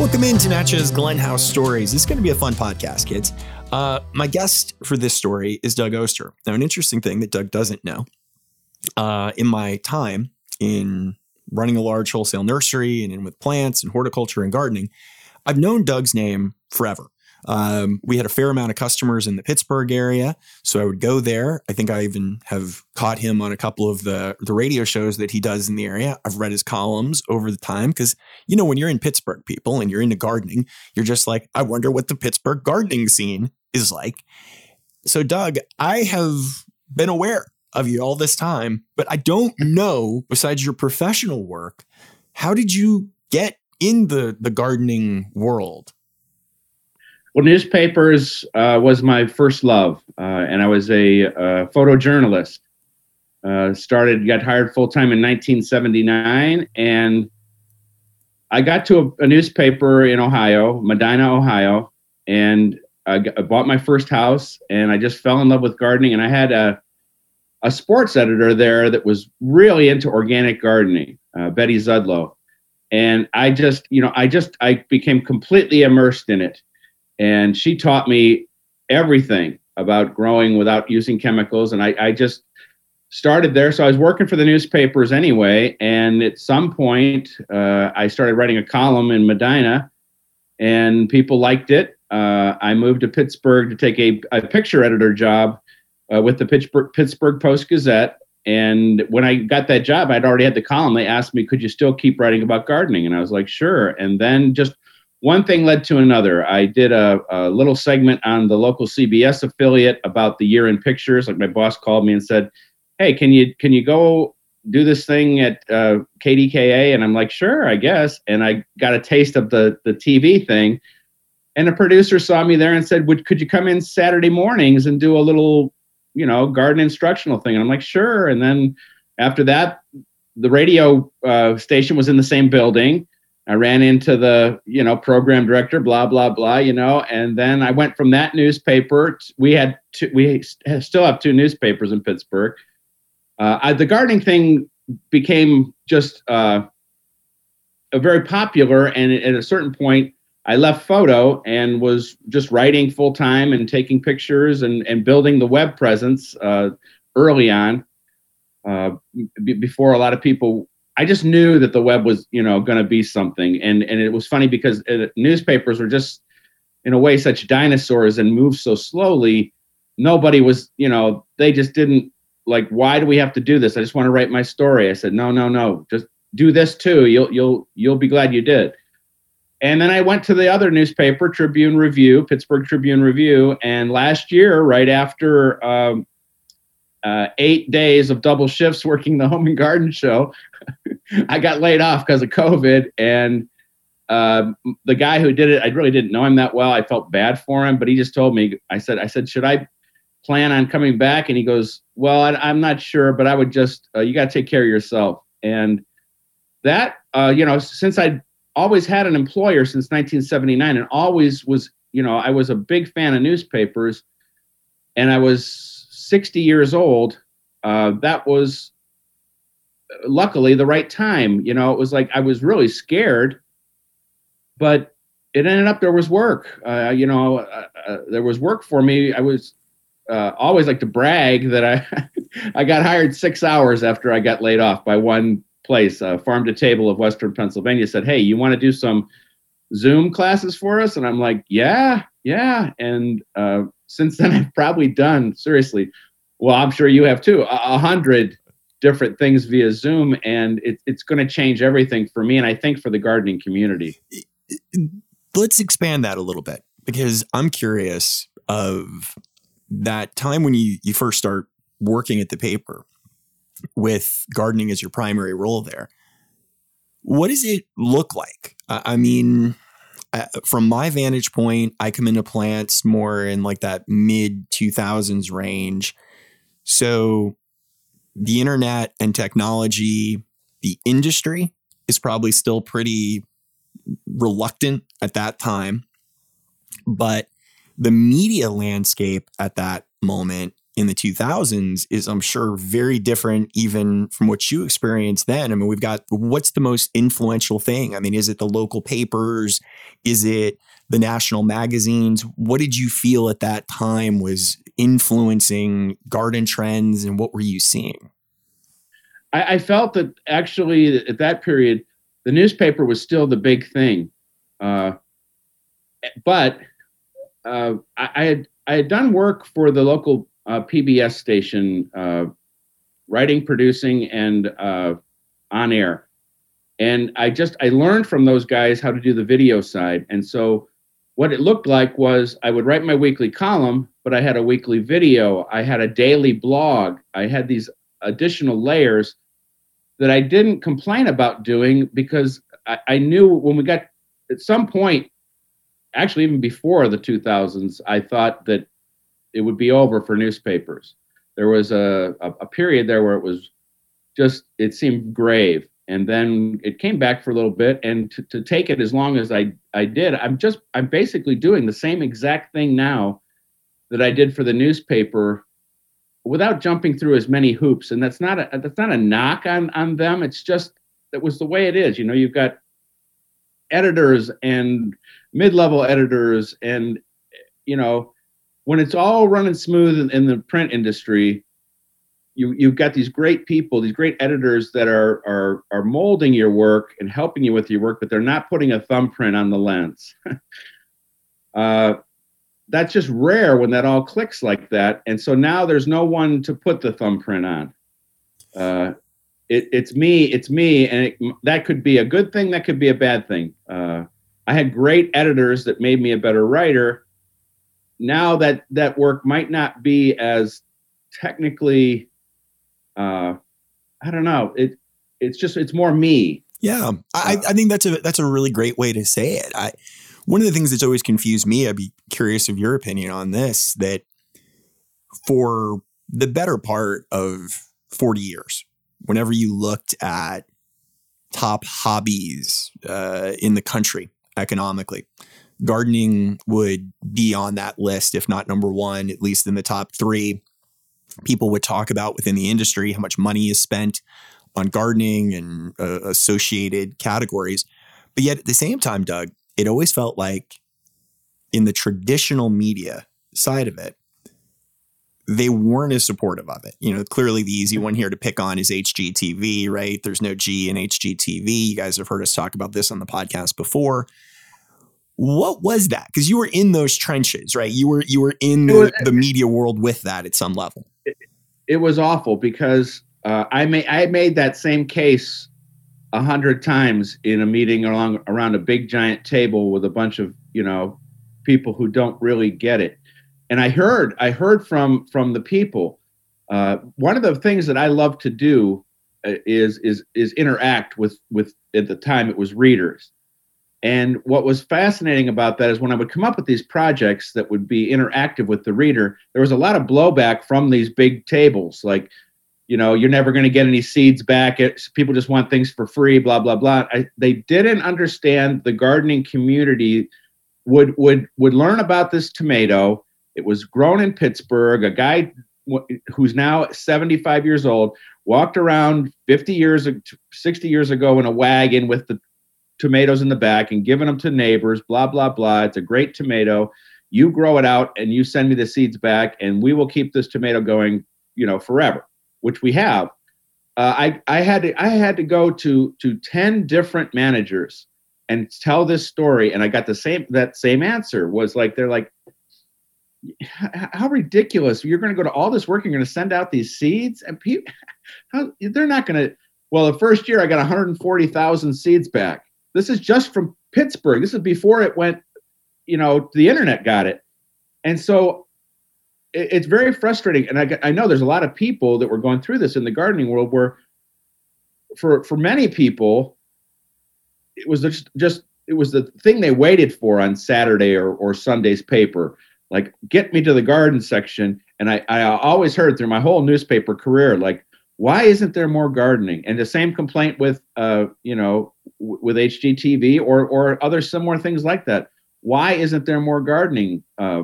Welcome into Natchez Glenhouse Stories. This is going to be a fun podcast, kids. Uh, my guest for this story is Doug Oster. Now, an interesting thing that Doug doesn't know uh, in my time in running a large wholesale nursery and in with plants and horticulture and gardening, I've known Doug's name forever. Um, we had a fair amount of customers in the Pittsburgh area, so I would go there. I think I even have caught him on a couple of the the radio shows that he does in the area. I've read his columns over the time because you know when you're in Pittsburgh, people, and you're into gardening, you're just like, I wonder what the Pittsburgh gardening scene is like. So, Doug, I have been aware of you all this time, but I don't know. Besides your professional work, how did you get in the the gardening world? Well, newspapers uh, was my first love, uh, and I was a uh, photojournalist. Started, got hired full time in 1979, and I got to a, a, newspaper in Ohio, Medina, Ohio, and I, I, bought my first house, and I just fell in love with gardening. And I had a a sports editor there that was really into organic gardening, uh, Betty Zudlow, and I just, you know, I just I became completely immersed in it and she taught me everything about growing without using chemicals. And I, I just started there. So I was working for the newspapers anyway. And at some point, uh, I started writing a column in Medina, and people liked it. Uh, I moved to Pittsburgh to take a, a picture editor job uh, with the Pittsburgh, Pittsburgh Post Gazette. And when I got that job, I'd already had the column. They asked me, could you still keep writing about gardening? And I was like, sure. And then just one thing led to another. I did a, a, little segment on the local CBS affiliate about the year in pictures. Like my boss called me and said, "Hey, can you can you go do this thing at uh, KDKA?" And I'm like, "Sure, I guess." And I got a taste of the the TV thing. And a producer saw me there and said, "Would could you come in Saturday mornings and do a little, you know, garden instructional thing?" And I'm like, "Sure." And then after that, the radio uh, station was in the same building I ran into the, you know, program director, blah blah blah, you know, and then I went from that newspaper. We had two, we still have two newspapers in Pittsburgh. Uh, I, the gardening thing became just uh, a very popular, and at a certain point, I left photo and was just writing full time and taking pictures and and building the web presence uh, early on. Uh, b- before a lot of people I just knew that the web was, you know, going to be something. And and it was funny because uh, newspapers were just, in a way, such dinosaurs and moved so slowly. Nobody was, you know, they just didn't like. Why do we have to do this? I just want to write my story. I said, no, no, no, just do this too. You'll you'll you'll be glad you did. And then I went to the other newspaper, Tribune Review, Pittsburgh Tribune Review, and last year, right after um, uh, eight days of double shifts working the home and garden show. I got laid off because of COVID. And uh, the guy who did it, I really didn't know him that well. I felt bad for him, but he just told me, I said, I said, should I plan on coming back? And he goes, well, I, am not sure, but I would just, uh, you got to take care of yourself. And that, uh, you know, since I always had an employer since 1979 and always was, you know, I was a big fan of newspapers and I was 60 years old, uh, that was luckily the right time. You know, it was like I was really scared, but it ended up there was work. Uh, you know, uh, uh there was work for me. I was uh, always like to brag that I I got hired six hours after I got laid off by one place, uh, Farm to Table of Western Pennsylvania. Said, "Hey, you want to do some Zoom classes for us?" And I'm like, "Yeah, yeah." And since then I've probably done seriously. Well, I'm sure you have too. A hundred different things via Zoom, and it, it's going to change everything for me, and I think for the gardening community. Let's expand that a little bit because I'm curious of that time when you you first start working at the paper with gardening as your primary role there. What does it look like? I mean, from my vantage point, I come into plants more in like that mid 2000s range. So the internet and technology, the industry is probably still pretty reluctant at that time. But the media landscape at that moment in the 2000s is, I'm sure, very different even from what you experienced then. I mean, we've got what's the most influential thing? I mean, is it the local papers? Is it the national magazines? What did you feel at that time was influencing garden trends and what were you seeing? I, I felt that actually at that period, the newspaper was still the big thing. Uh, but uh, I, I, had I had done work for the local uh, PBS station, uh, writing, producing, and uh, on air. And I just I learned from those guys how to do the video side. And so what it looked like was I would write my weekly column, but I had a weekly video, I had a daily blog, I had these additional layers that I didn't complain about doing because I, I knew when we got at some point, actually even before the 2000s, I thought that it would be over for newspapers. There was a, a, a period there where it was just, it seemed grave. And then it came back for a little bit. And to, to take it as long as I, I did, I'm just, I'm basically doing the same exact thing now that I did for the newspaper without jumping through as many hoops. And that's not a, that's not a knock on, on them. It's just, that was the way it is. You know, you've got editors and mid-level editors and, you know, when it's all running smooth in, in the print industry, you you've got these great people, these great editors that are are are molding your work and helping you with your work, but they're not putting a thumbprint on the lens. uh, that's just rare when that all clicks like that. And so now there's no one to put the thumbprint on. Uh, it, it's me, it's me, and it, that could be a good thing, that could be a bad thing. Uh, I had great editors that made me a better writer, now that that work might not be as technically uh i don't know. It it's just it's more me. Yeah. I uh, i think that's a that's a really great way to say it. I one of the things that's always confused me i'd be curious of your opinion on this that for the better part of 40 years whenever you looked at top hobbies uh, in the country economically gardening would be on that list, if not number one, at least in the top three. People would talk about within the industry how much money is spent on gardening and uh, associated categories. But yet at the same time, Doug, it always felt like in the traditional media side of it, they weren't as supportive of it. You know, clearly the easy one here to pick on is HGTV, right? There's no G in HGTV. You guys have heard us talk about this on the podcast before. What was that? Because you were in those trenches, right? You were you were in the, was, the media world with that at some level. It, it was awful because uh, I made I made that same case a hundred times in a meeting along around a big giant table with a bunch of you know people who don't really get it. And I heard I heard from from the people. Uh, one of the things that I love to do uh, is is is interact with with at the time it was readers and what was fascinating about that is when I would come up with these projects that would be interactive with the reader, there was a lot of blowback from these big tables. Like, you know, you're never going to get any seeds back. It, people just want things for free, blah, blah, blah. I, they didn't understand the gardening community would, would, would learn about this tomato. It was grown in Pittsburgh. A guy who's now 75 years old walked around 50 years, 60 years ago in a wagon with the tomatoes in the back and giving them to neighbors, blah, blah, blah. It's a great tomato. You grow it out and you send me the seeds back, and we will keep this tomato going, you know, forever, which we have. Uh, I, I had to I had to go to to 10 different managers and tell this story and I got the same that same answer was like they're like how ridiculous you're going to go to all this work you're going to send out these seeds and people how, they're not going to well the first year i got 140000 seeds back this is just from Pittsburgh. This is before it went, you know, the internet got it. And so it, it's very frustrating. And I, I know there's a lot of people that were going through this in the gardening world where for for many people, it was just just it was the thing they waited for on Saturday or, or Sunday's paper. Like, get me to the garden section. And I, I always heard through my whole newspaper career, like, why isn't there more gardening? And the same complaint with, uh, you know, w- with HGTV or or other similar things like that. Why isn't there more gardening? Uh,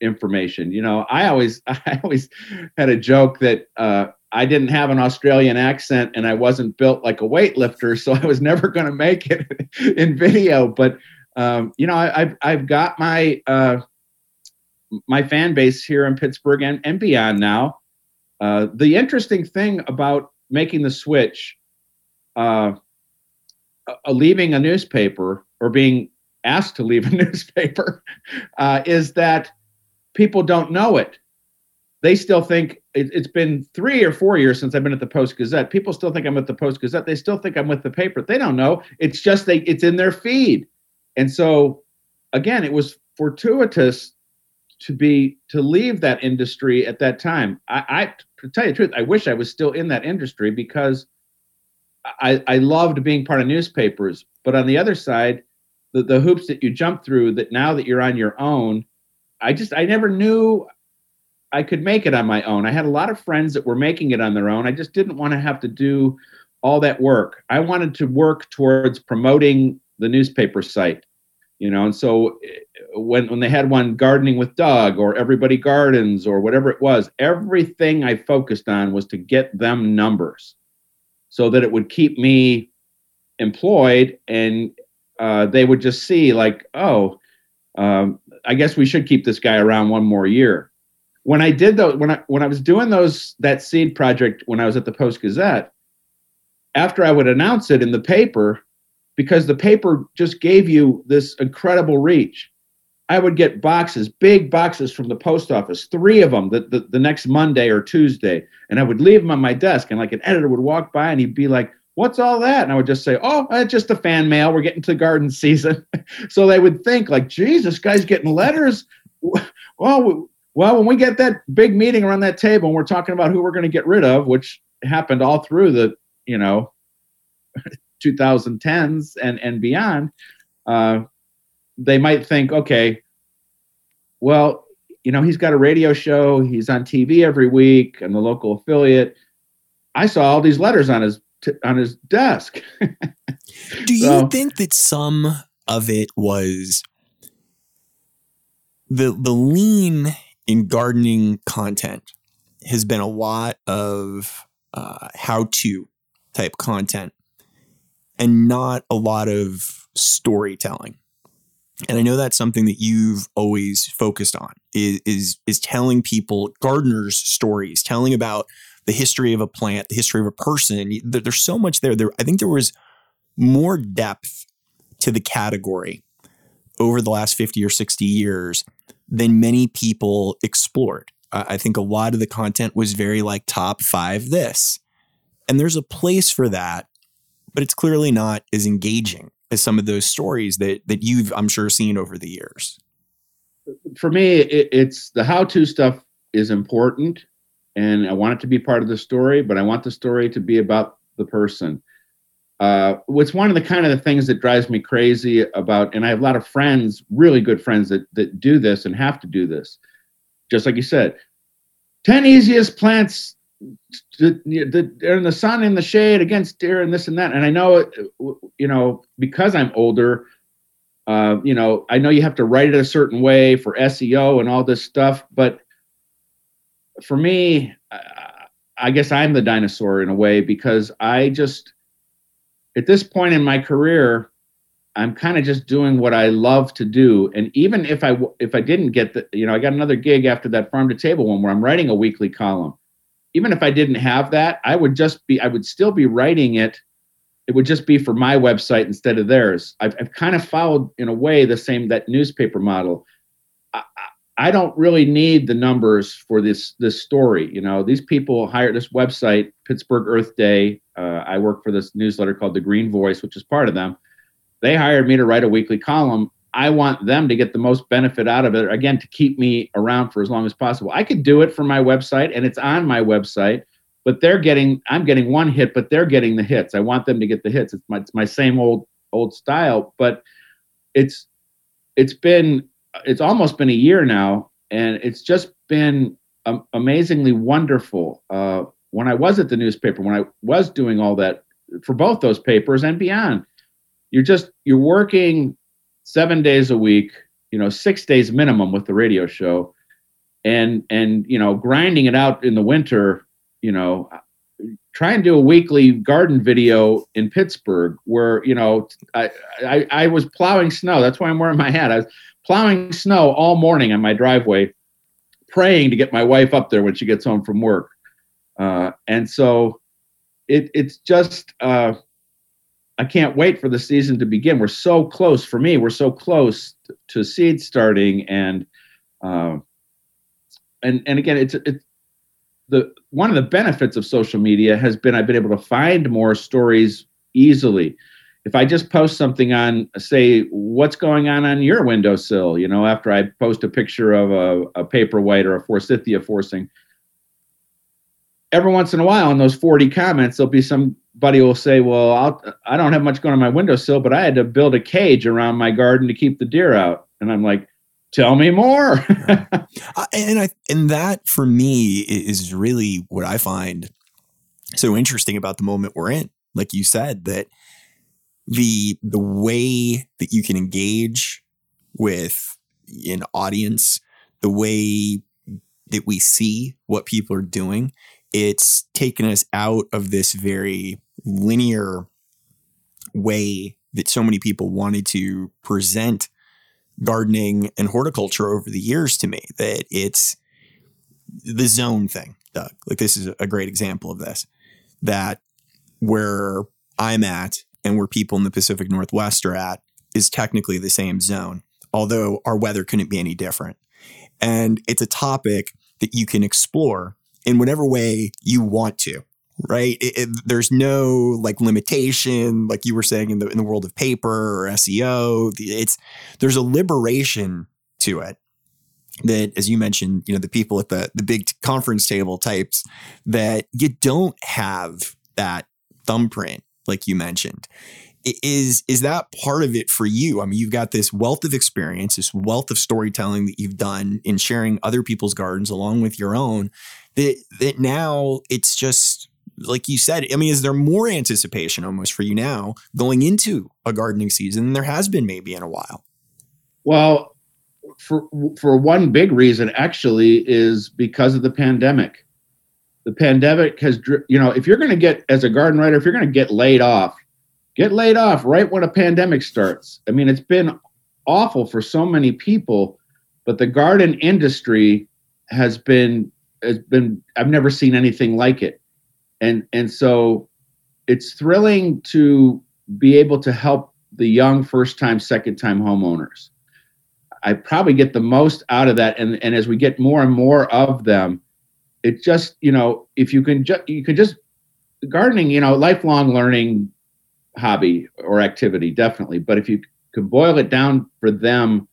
information. You know, I always I always had a joke that uh, I didn't have an Australian accent and I wasn't built like a weightlifter, so I was never going to make it in video. But um, you know, I, have I've got my uh, my fan base here in Pittsburgh and, and beyond now. Uh, the interesting thing about making the switch, uh, uh, leaving a newspaper or being asked to leave a newspaper, uh, is that people don't know it. They still think it, has been three or four years since I've been at the Post Gazette. People still think I'm at the Post Gazette. They still think I'm with the paper. They don't know. It's just they it's in their feed. And so again, it was fortuitous to be to leave that industry at that time. I, I tell you the truth, I wish I was still in that industry because I, I loved being part of newspapers. But on the other side, the, the hoops that you jump through that now that you're on your own, I just I never knew I could make it on my own. I had a lot of friends that were making it on their own. I just didn't want to have to do all that work. I wanted to work towards promoting the newspaper site, you know. And so eh, when when they had one gardening with Doug or Everybody Gardens or whatever it was, everything I focused on was to get them numbers so that it would keep me employed and uh, they would just see like, oh, um, I guess we should keep this guy around one more year. When I did those, when I when I was doing those that seed project when I was at the Post Gazette, after I would announce it in the paper, because the paper just gave you this incredible reach. I would get boxes, big boxes from the post office, three of them the, the, the next Monday or Tuesday. And I would leave them on my desk. And like an editor would walk by and he'd be like, what's all that? And I would just say, oh, it's just the fan mail. We're getting to garden season. so they would think like, Jesus, guy's getting letters. Well, well, when we get that big meeting around that table and we're talking about who we're going to get rid of, which happened all through the, you know, 2010s and, and beyond, uh, they might think, okay, well, you know, he's got a radio show, he's on TV every week and the local affiliate. I saw all these letters on his t- on his desk. Do you so, think that some of it was the the lean in gardening content has been a lot of uh, how to type content and not a lot of storytelling. And I know that's something that you've always focused on is, is, is telling people gardeners stories, telling about the history of a plant, the history of a person. There's so much there. There, I think there was more depth to the category over the last 50 or 60 years than many people explored. I think a lot of the content was very like top five this. And there's a place for that, but it's clearly not as engaging as some of those stories that that you've I'm sure seen over the years. For me, it, it's the how-to stuff is important and I want it to be part of the story, but I want the story to be about the person. Uh, what's one of the kind of the things that drives me crazy about, and I have a lot of friends, really good friends that that do this and have to do this. Just like you said, ten easiest plants that are in the sun in the shade against deer and this and that. And I know, you know, because I'm older, uh, you know, I know you have to write it a certain way for SEO and all this stuff, but for me, I guess I'm the dinosaur in a way because I just, at this point in my career, I'm kind of just doing what I love to do. And even if I if I didn't get the, you know, I got another gig after that farm to table one where I'm writing a weekly column. Even if I didn't have that, I would just be, I would still be writing it. It would just be for my website instead of theirs. I've, I've kind of followed in a way the same that newspaper model. I, I don't really need the numbers for this this story. You know, these people hired this website, Pittsburgh Earth Day. Uh, I work for this newsletter called the Green Voice, which is part of them. They hired me to write a weekly column. I want them to get the most benefit out of it. Again, to keep me around for as long as possible. I could do it for my website, and it's on my website. But they're getting, I'm getting one hit, but they're getting the hits. I want them to get the hits. It's my, it's my same old old style, but it's it's been it's almost been a year now, and it's just been um, amazingly wonderful. Uh, when I was at the newspaper, when I was doing all that for both those papers and beyond, you're just you're working seven days a week, you know, six days minimum with the radio show, and and you know grinding it out in the winter you know try and do a weekly garden video in pittsburgh where you know I, I i was plowing snow. That's why i'm wearing my hat. I was plowing snow all morning on my driveway praying to get my wife up there when she gets home from work. Uh, and so it, it's just uh, I can't wait for the season to begin. We're so close for me. We're so close to seed starting, and uh, and and again, it's it's the one of the benefits of social media has been I've been able to find more stories easily. If I just post something on, say, what's going on on your windowsill, you know, after I post a picture of a, a paperwhite or a forsythia forcing, every once in a while in those 40 comments, there'll be somebody will say, well, I'll, I don't have much going on my windowsill, but I had to build a cage around my garden to keep the deer out. And I'm like, tell me more. and I, and that for me is really what I find so interesting about the moment we're in. Like you said, that the, the way that you can engage with an audience, the way that we see what people are doing it's taken us out of this very linear way that so many people wanted to present gardening and horticulture over the years to me that it's the zone thing doug. Like this is a great example of this that where i'm at and where people in the pacific northwest are at is technically the same zone although our weather couldn't be any different. And it's a topic that you can explore in whatever way you want to right? It, it, there's no like limitation like you were saying in the in the world of paper or SEO it's there's a liberation to it that as you mentioned you know the people at the the big conference table types that you don't have that thumbprint like you mentioned is is that part of it for you i mean you've got this wealth of experience this wealth of storytelling that you've done in sharing other people's gardens along with your own that that now it's just like you said, I mean, is there more anticipation almost for you now going into a gardening season than there has been maybe in a while? Well, for for one big reason actually is because of the pandemic. The pandemic has, you know, if you're going to get as a garden writer, if you're going to get laid off, get laid off right when a pandemic starts. I mean, it's been awful for so many people, but the garden industry has been has been I've never seen anything like it. And and so it's thrilling to be able to help the young first time, second time homeowners. I probably get the most out of that. And, and as we get more and more of them, it just, you know, if you can just, you can just gardening, you know, lifelong learning hobby or activity, definitely. But if you could boil it down for them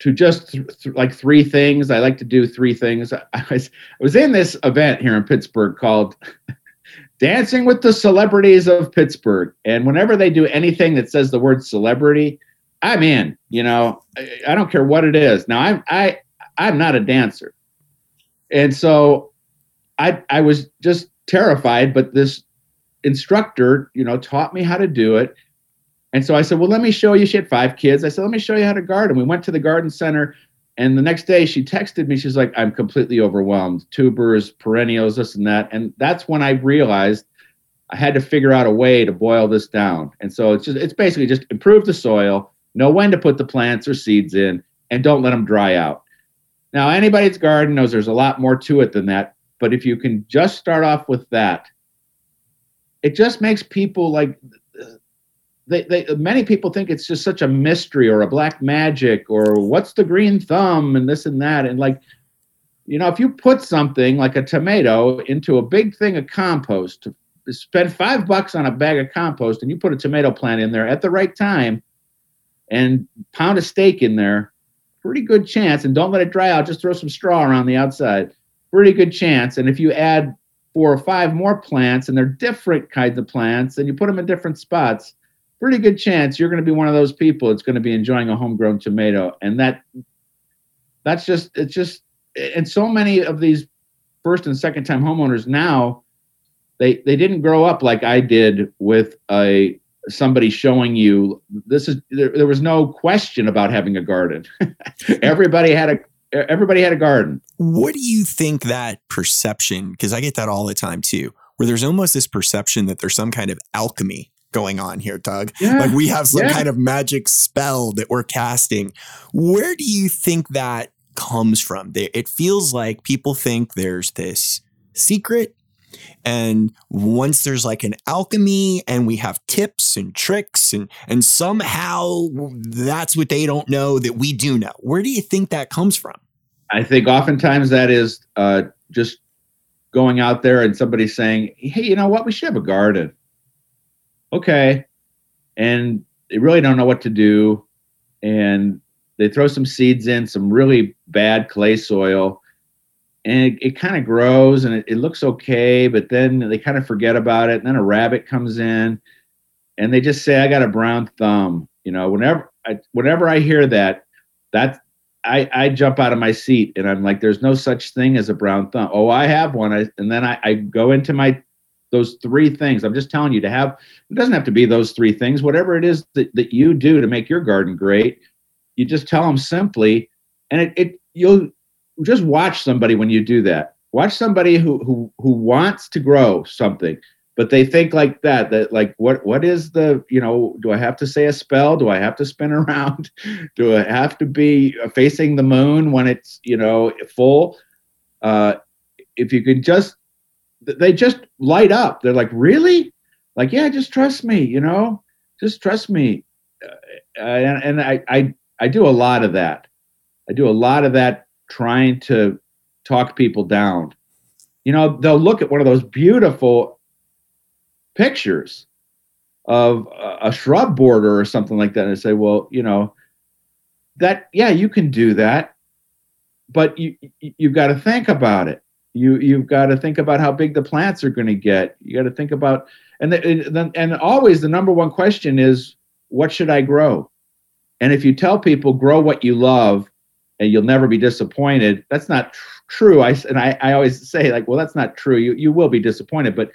to just th- th- like three things. I like to do three things. I was, I was in this event here in Pittsburgh called Dancing with the Celebrities of Pittsburgh. And whenever they do anything that says the word celebrity, I'm in. You know, I, I don't care what it is. Now I'm I I'm not a dancer. And so I I was just terrified, but this instructor, you know, taught me how to do it. And so I said, Well, let me show you. She had five kids. I said, Let me show you how to garden. We went to the garden center. And the next day she texted me. She's like, I'm completely overwhelmed. Tubers, perennials, this and that. And that's when I realized I had to figure out a way to boil this down. And so it's just, it's basically just improve the soil, know when to put the plants or seeds in, and don't let them dry out. Now, anybody's garden knows there's a lot more to it than that. But if you can just start off with that, it just makes people like they, they many people think it's just such a mystery or a black magic or what's the green thumb and this and that. And like you know if you put something like a tomato into a big thing of compost spend five bucks on a bag of compost and you put a tomato plant in there at the right time and pound a stake in there pretty good chance and don't let it dry out just throw some straw around the outside pretty good chance. And if you add four or five more plants and they're different kinds of plants and you put them in different spots pretty good chance you're going to be one of those people that's going to be enjoying a homegrown tomato. And that that's just it's just and so many of these first and second time homeowners now they they didn't grow up like I did with a somebody showing you this is there, there was no question about having a garden. Everybody had a everybody had a garden. What do you think that perception? Because I get that all the time too, where there's almost this perception that there's some kind of alchemy going on here, Doug. Yeah. Like we have some yeah. kind of magic spell that we're casting. Where do you think that comes from? It feels like people think there's this secret and once there's like an alchemy and we have tips and tricks and and somehow that's what they don't know that we do know. Where do you think that comes from? I think oftentimes that is uh, just going out there and somebody saying, "Hey, you know what? We should have a garden." Okay, and they really don't know what to do, and they throw some seeds in some really bad clay soil, and it, it kind of grows and it, it looks okay, but then they kind of forget about it. And then a rabbit comes in and they just say, I got a brown thumb. You know, whenever I, whenever I hear that, that I, I jump out of my seat and I'm like, there's no such thing as a brown thumb. Oh, I have one. I, and then I, I go into my those three things. I'm just telling you to have it doesn't have to be those three things. Whatever it is that, that you do to make your garden great, you just tell them simply, and it, it you'll just watch somebody when you do that. Watch somebody who who who wants to grow something, but they think like that. That like what what is the you know? Do I have to say a spell? Do I have to spin around? do I have to be facing the moon when it's you know full? Uh, if you could just, they just light up. They're like, really? Like, yeah, just trust me. You know, just trust me. Uh, and, and I I I do a lot of that. I do a lot of that trying to talk people down. You know, they'll look at one of those beautiful pictures of a shrub border or something like that and say, well, you know, that yeah, you can do that, but you you've got to think about it. You you've got to think about how big the plants are going to get. You got to think about and the, and always the number one question is what should I grow? And if you tell people grow what you love, and you'll never be disappointed. That's not tr- true. I and I, I always say like, well, that's not true. You you will be disappointed, but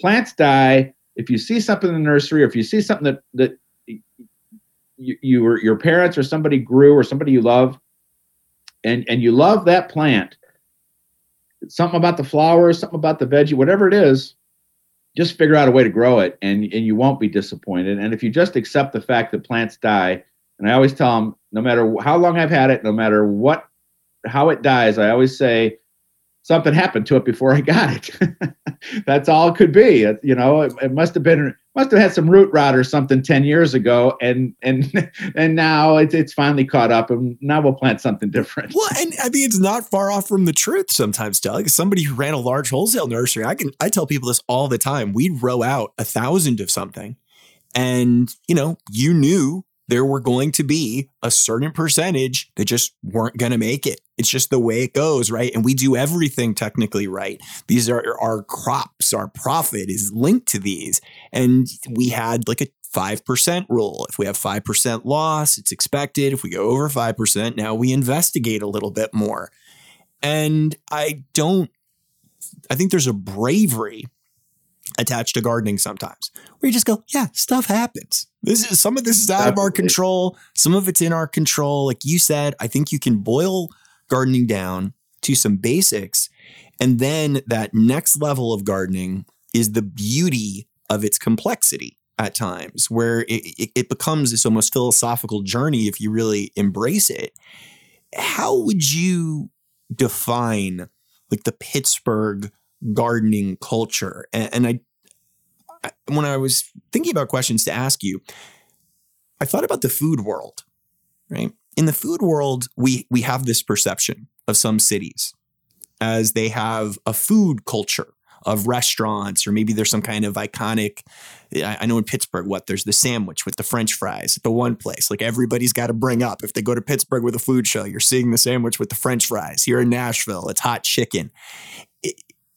plants die if you see something in the nursery or if you see something that that you, you or your parents or somebody grew or somebody you love, and and you love that plant. Something about the flowers, something about the veggie, whatever it is, just figure out a way to grow it, and and you won't be disappointed. And if you just accept the fact that plants die, and I always tell them, no matter how long I've had it, no matter what, how it dies, I always say something happened to it before I got it. That's all it could be. You know, it, it, must have been must have had some root rot or something ten years ago, and and and now it's it's finally caught up, and now we'll plant something different. Well, and I mean, it's not far off from the truth sometimes, Doug. Somebody who ran a large wholesale nursery, I can I tell people this all the time. We'd row out a thousand of something, and you know, you knew there were going to be a certain percentage that just weren't going to make it. It's just the way it goes, right? And we do everything technically right. These are our crops, our profit is linked to these. And we had like a 5% rule. If we have 5% loss, it's expected. If we go over 5%, now we investigate a little bit more. And I don't, I think there's a bravery attached to gardening sometimes where you just go, yeah, stuff happens. This is some of this is out Definitely. of our control. Some of it's in our control. Like you said, I think you can boil gardening down to some basics. And then that next level of gardening is the beauty of its complexity at times, where it, it, it becomes this almost philosophical journey if you really embrace it. How would you define like the Pittsburgh gardening culture. And, and I, I, when I was thinking about questions to ask you, I thought about the food world, right? In the food world, we we have this perception of some cities as they have a food culture of restaurants, or maybe there's some kind of iconic. I know in Pittsburgh, what there's the sandwich with the French fries at the one place. Like everybody's got to bring up if they go to Pittsburgh with a food show, you're seeing the sandwich with the French fries. Here in Nashville, it's hot chicken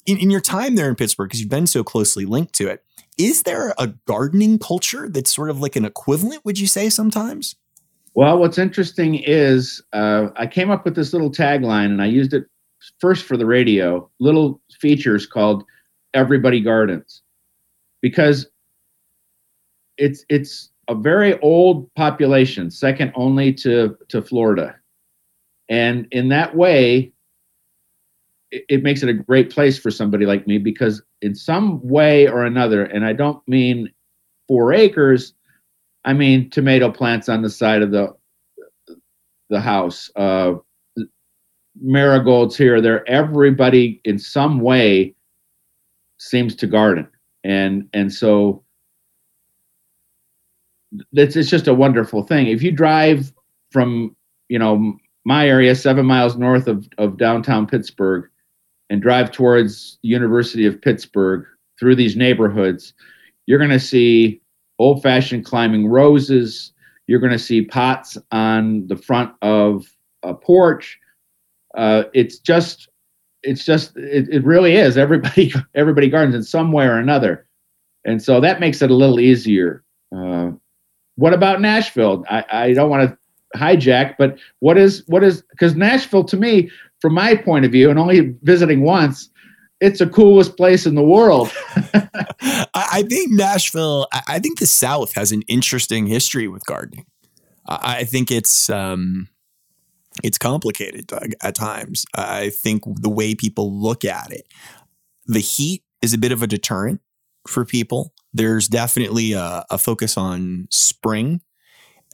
in, in your time there in Pittsburgh, because you've been so closely linked to it, is there a gardening culture that's sort of like an equivalent, would you say, sometimes? Well, what's interesting is uh, I came up with this little tagline and I used it first for the radio, little features called Everybody Gardens, because it's it's a very old population, second only to to Florida, and in that way, it, makes it a great place for somebody like me because in some way or another, and I don't mean four acres, I mean tomato plants on the side of the the house, uh, marigolds here, there. Everybody in some way seems to garden, and and so it's it's just a wonderful thing. If you drive from you know my area, seven miles north of of downtown Pittsburgh, and drive towards University of Pittsburgh through these neighborhoods, you're going to see old fashioned climbing roses. You're going to see pots on the front of a porch. Uh, it's just, it's just, it, it really is. Everybody, everybody gardens in some way or another, and so that makes it a little easier. Uh, what about Nashville? I, I don't want to hijack, but what is what is because Nashville to me, from my point of view, and only visiting once, it's the coolest place in the world. I think Nashville. I think the South has an interesting history with gardening. I think it's um, it's complicated at times. I think the way people look at it, the heat is a bit of a deterrent for people. There's definitely a, a focus on spring,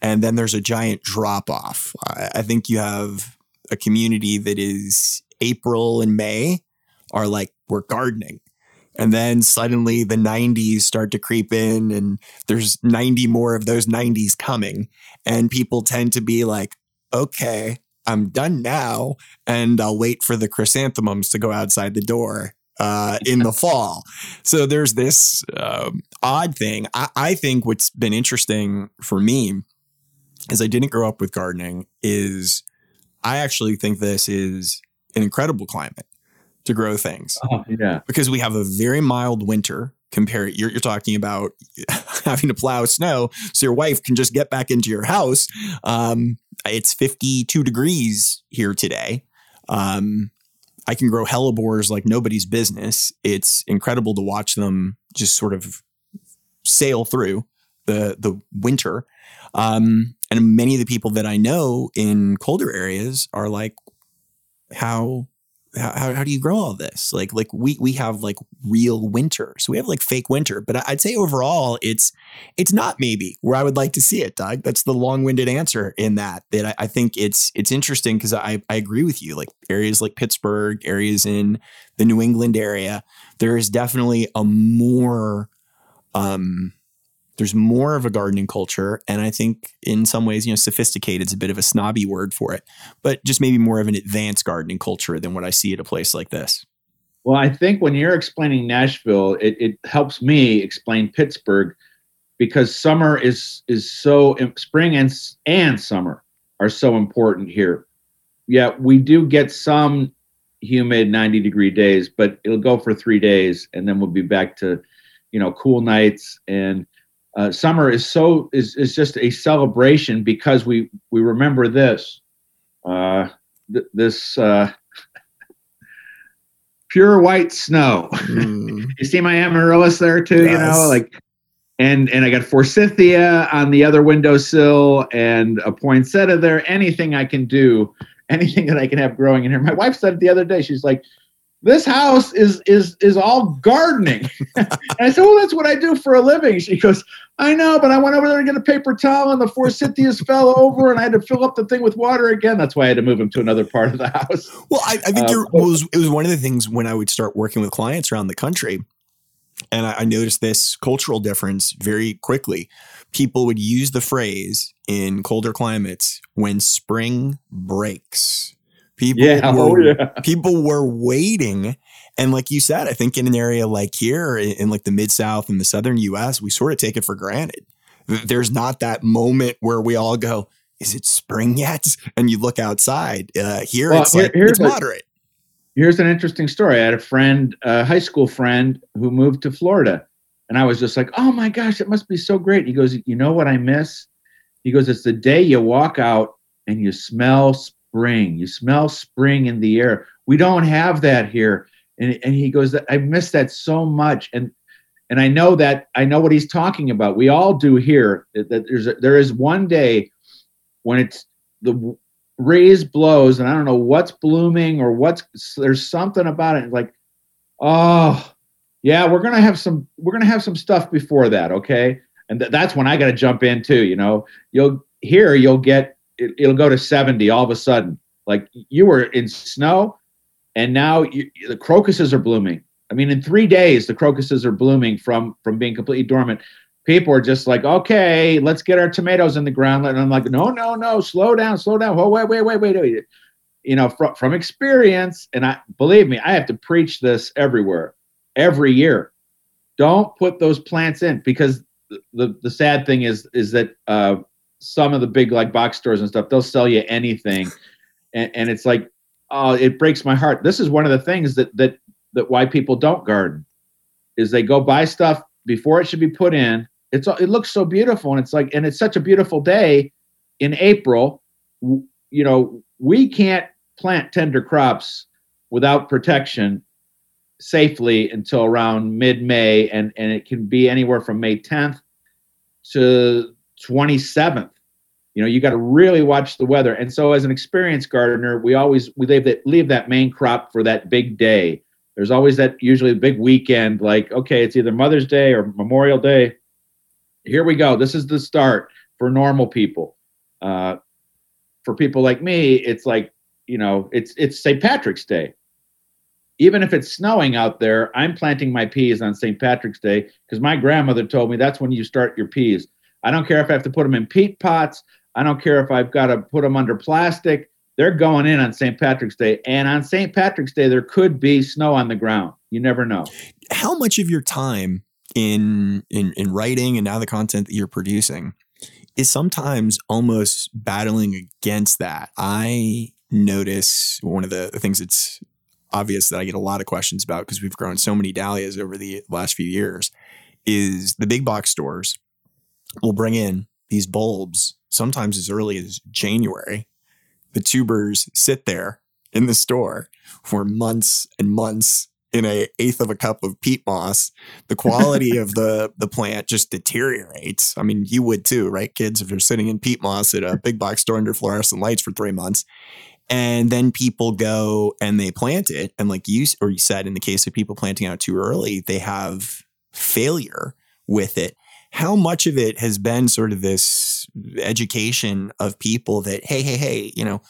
and then there's a giant drop off. I, I think you have a community that is April and May are like we're gardening. And then suddenly the 90s start to creep in, and there's 90 more of those 90s coming. And people tend to be like, okay, I'm done now. And I'll wait for the chrysanthemums to go outside the door uh, in the fall. So there's this um, odd thing. I, I think what's been interesting for me, as I didn't grow up with gardening, is I actually think this is an incredible climate to grow things. Oh, yeah. Because we have a very mild winter compared you're, you're talking about having to plow snow so your wife can just get back into your house. Um, it's 52 degrees here today. Um, I can grow hellebores like nobody's business. It's incredible to watch them just sort of sail through the the winter. Um, and many of the people that I know in colder areas are like, how how, how do you grow all this? Like, like we, we have like real winter. So we have like fake winter, but I'd say overall it's, it's not maybe where I would like to see it, Doug. That's the long winded answer in that, that I, I think it's, it's interesting because I, I agree with you. Like areas like Pittsburgh, areas in the New England area, there is definitely a more, um, there's more of a gardening culture. And I think in some ways, you know, sophisticated is a bit of a snobby word for it, but just maybe more of an advanced gardening culture than what I see at a place like this. Well, I think when you're explaining Nashville, it, it helps me explain Pittsburgh because summer is is so spring and and summer are so important here. Yeah, we do get some humid 90 degree days, but it'll go for three days and then we'll be back to, you know, cool nights and uh, summer is so is is just a celebration because we we remember this uh, th- this uh, pure white snow. Mm. you see my amaryllis there too, yes. you know, like and and I got forsythia on the other windowsill and a poinsettia there. Anything I can do, anything that I can have growing in here. My wife said it the other day. She's like, this house is is is all gardening. and I said, well, that's what I do for a living. She goes, I know, but I went over there to get a paper towel, and the forsythias fell over, and I had to fill up the thing with water again. That's why I had to move him to another part of the house. Well, I, I think uh, it was it was one of the things when I would start working with clients around the country, and I, I noticed this cultural difference very quickly. People would use the phrase in colder climates when spring breaks People yeah, oh, were, oh, yeah. people were waiting. And like you said, I think in an area like here in, in like the mid South and the Southern US, we sort of take it for granted. There's not that moment where we all go, is it spring yet? And you look outside. Uh, here well, it's here, like, it's a, moderate. Here's an interesting story. I had a friend, a high school friend, who moved to Florida. And I was just like, oh my gosh, it must be so great. He goes, you know what I miss? He goes, it's the day you walk out and you smell spring. You smell spring in the air. We don't have that here. And, and he goes, I miss that so much. And and I know that I know what he's talking about. We all do here. That there's a, there is one day when it's the breeze blows and I don't know what's blooming or what's there's something about it like oh yeah we're gonna have some we're gonna have some stuff before that okay and th- that's when I got to jump in too you know you'll here you'll get it, it'll go to 70 all of a sudden like you were in snow and now you, the crocuses are blooming I mean in three days the crocuses are blooming from from being completely dormant people are just like, okay, let's get our tomatoes in the ground. And I'm like, no, no, no, slow down, slow down. Oh, wait, wait, wait, wait, wait. You know, from, from experience, and I believe me, I have to preach this everywhere, every year. Don't put those plants in because the, the, the sad thing is is that uh, some of the big like box stores and stuff, they'll sell you anything. And, and it's like, oh, it breaks my heart. This is one of the things that that that why people don't garden is they go buy stuff before it should be put in it's it looks so beautiful, and it's like, and it's such a beautiful day in April. You know, we can't plant tender crops without protection safely until around mid-May, and and it can be anywhere from May 10th to 27th. You know, you got to really watch the weather. And so, as an experienced gardener, we always we leave that leave that main crop for that big day. There's always that usually big weekend, like okay, it's either Mother's Day or Memorial Day here we go. This is the start for normal people. Uh, for people like me, it's like you know, it's it's St. Patrick's Day. Even if it's snowing out there, I'm planting my peas on St. Patrick's Day because my grandmother told me that's when you start your peas. I don't care if I have to put them in peat pots. I don't care if I've got to put them under plastic. They're going in on St. Patrick's Day. And on St. Patrick's Day, there could be snow on the ground. You never know. How much of your time in in in writing and now the content that you're producing is sometimes almost battling against that. I notice one of the, things that's obvious that I get a lot of questions about because we've grown so many dahlias over the last few years is the big box stores will bring in these bulbs sometimes as early as January. The tubers sit there in the store for months and months in a eighth of a cup of peat moss, the quality of the the plant just deteriorates. I mean, you would too, right, kids? If you're sitting in peat moss at a big box store under fluorescent lights for three months, and then people go and they plant it, and like you or you said, in the case of people planting out too early, they have failure with it. How much of it has been sort of this education of people that hey, hey, hey, you know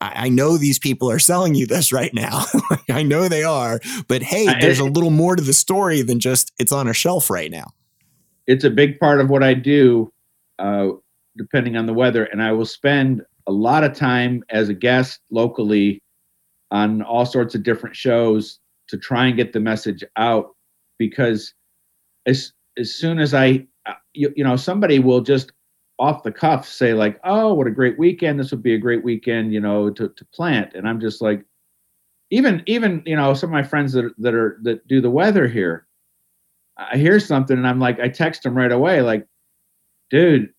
I know these people are selling you this right now. I know they are, but hey, there's a little more to the story than just it's on a shelf right now. It's a big part of what I do, uh, depending on the weather, and I will spend a lot of time as a guest locally on all sorts of different shows to try and get the message out. Because as as soon as I, uh, you, you know, somebody will just off the cuff say like, "Oh, what a great weekend! This would be a great weekend, you know, to to plant." And I'm just like, even even you know some of my friends that that are that do the weather here, I hear something and I'm like, I text them right away, like, "Dude,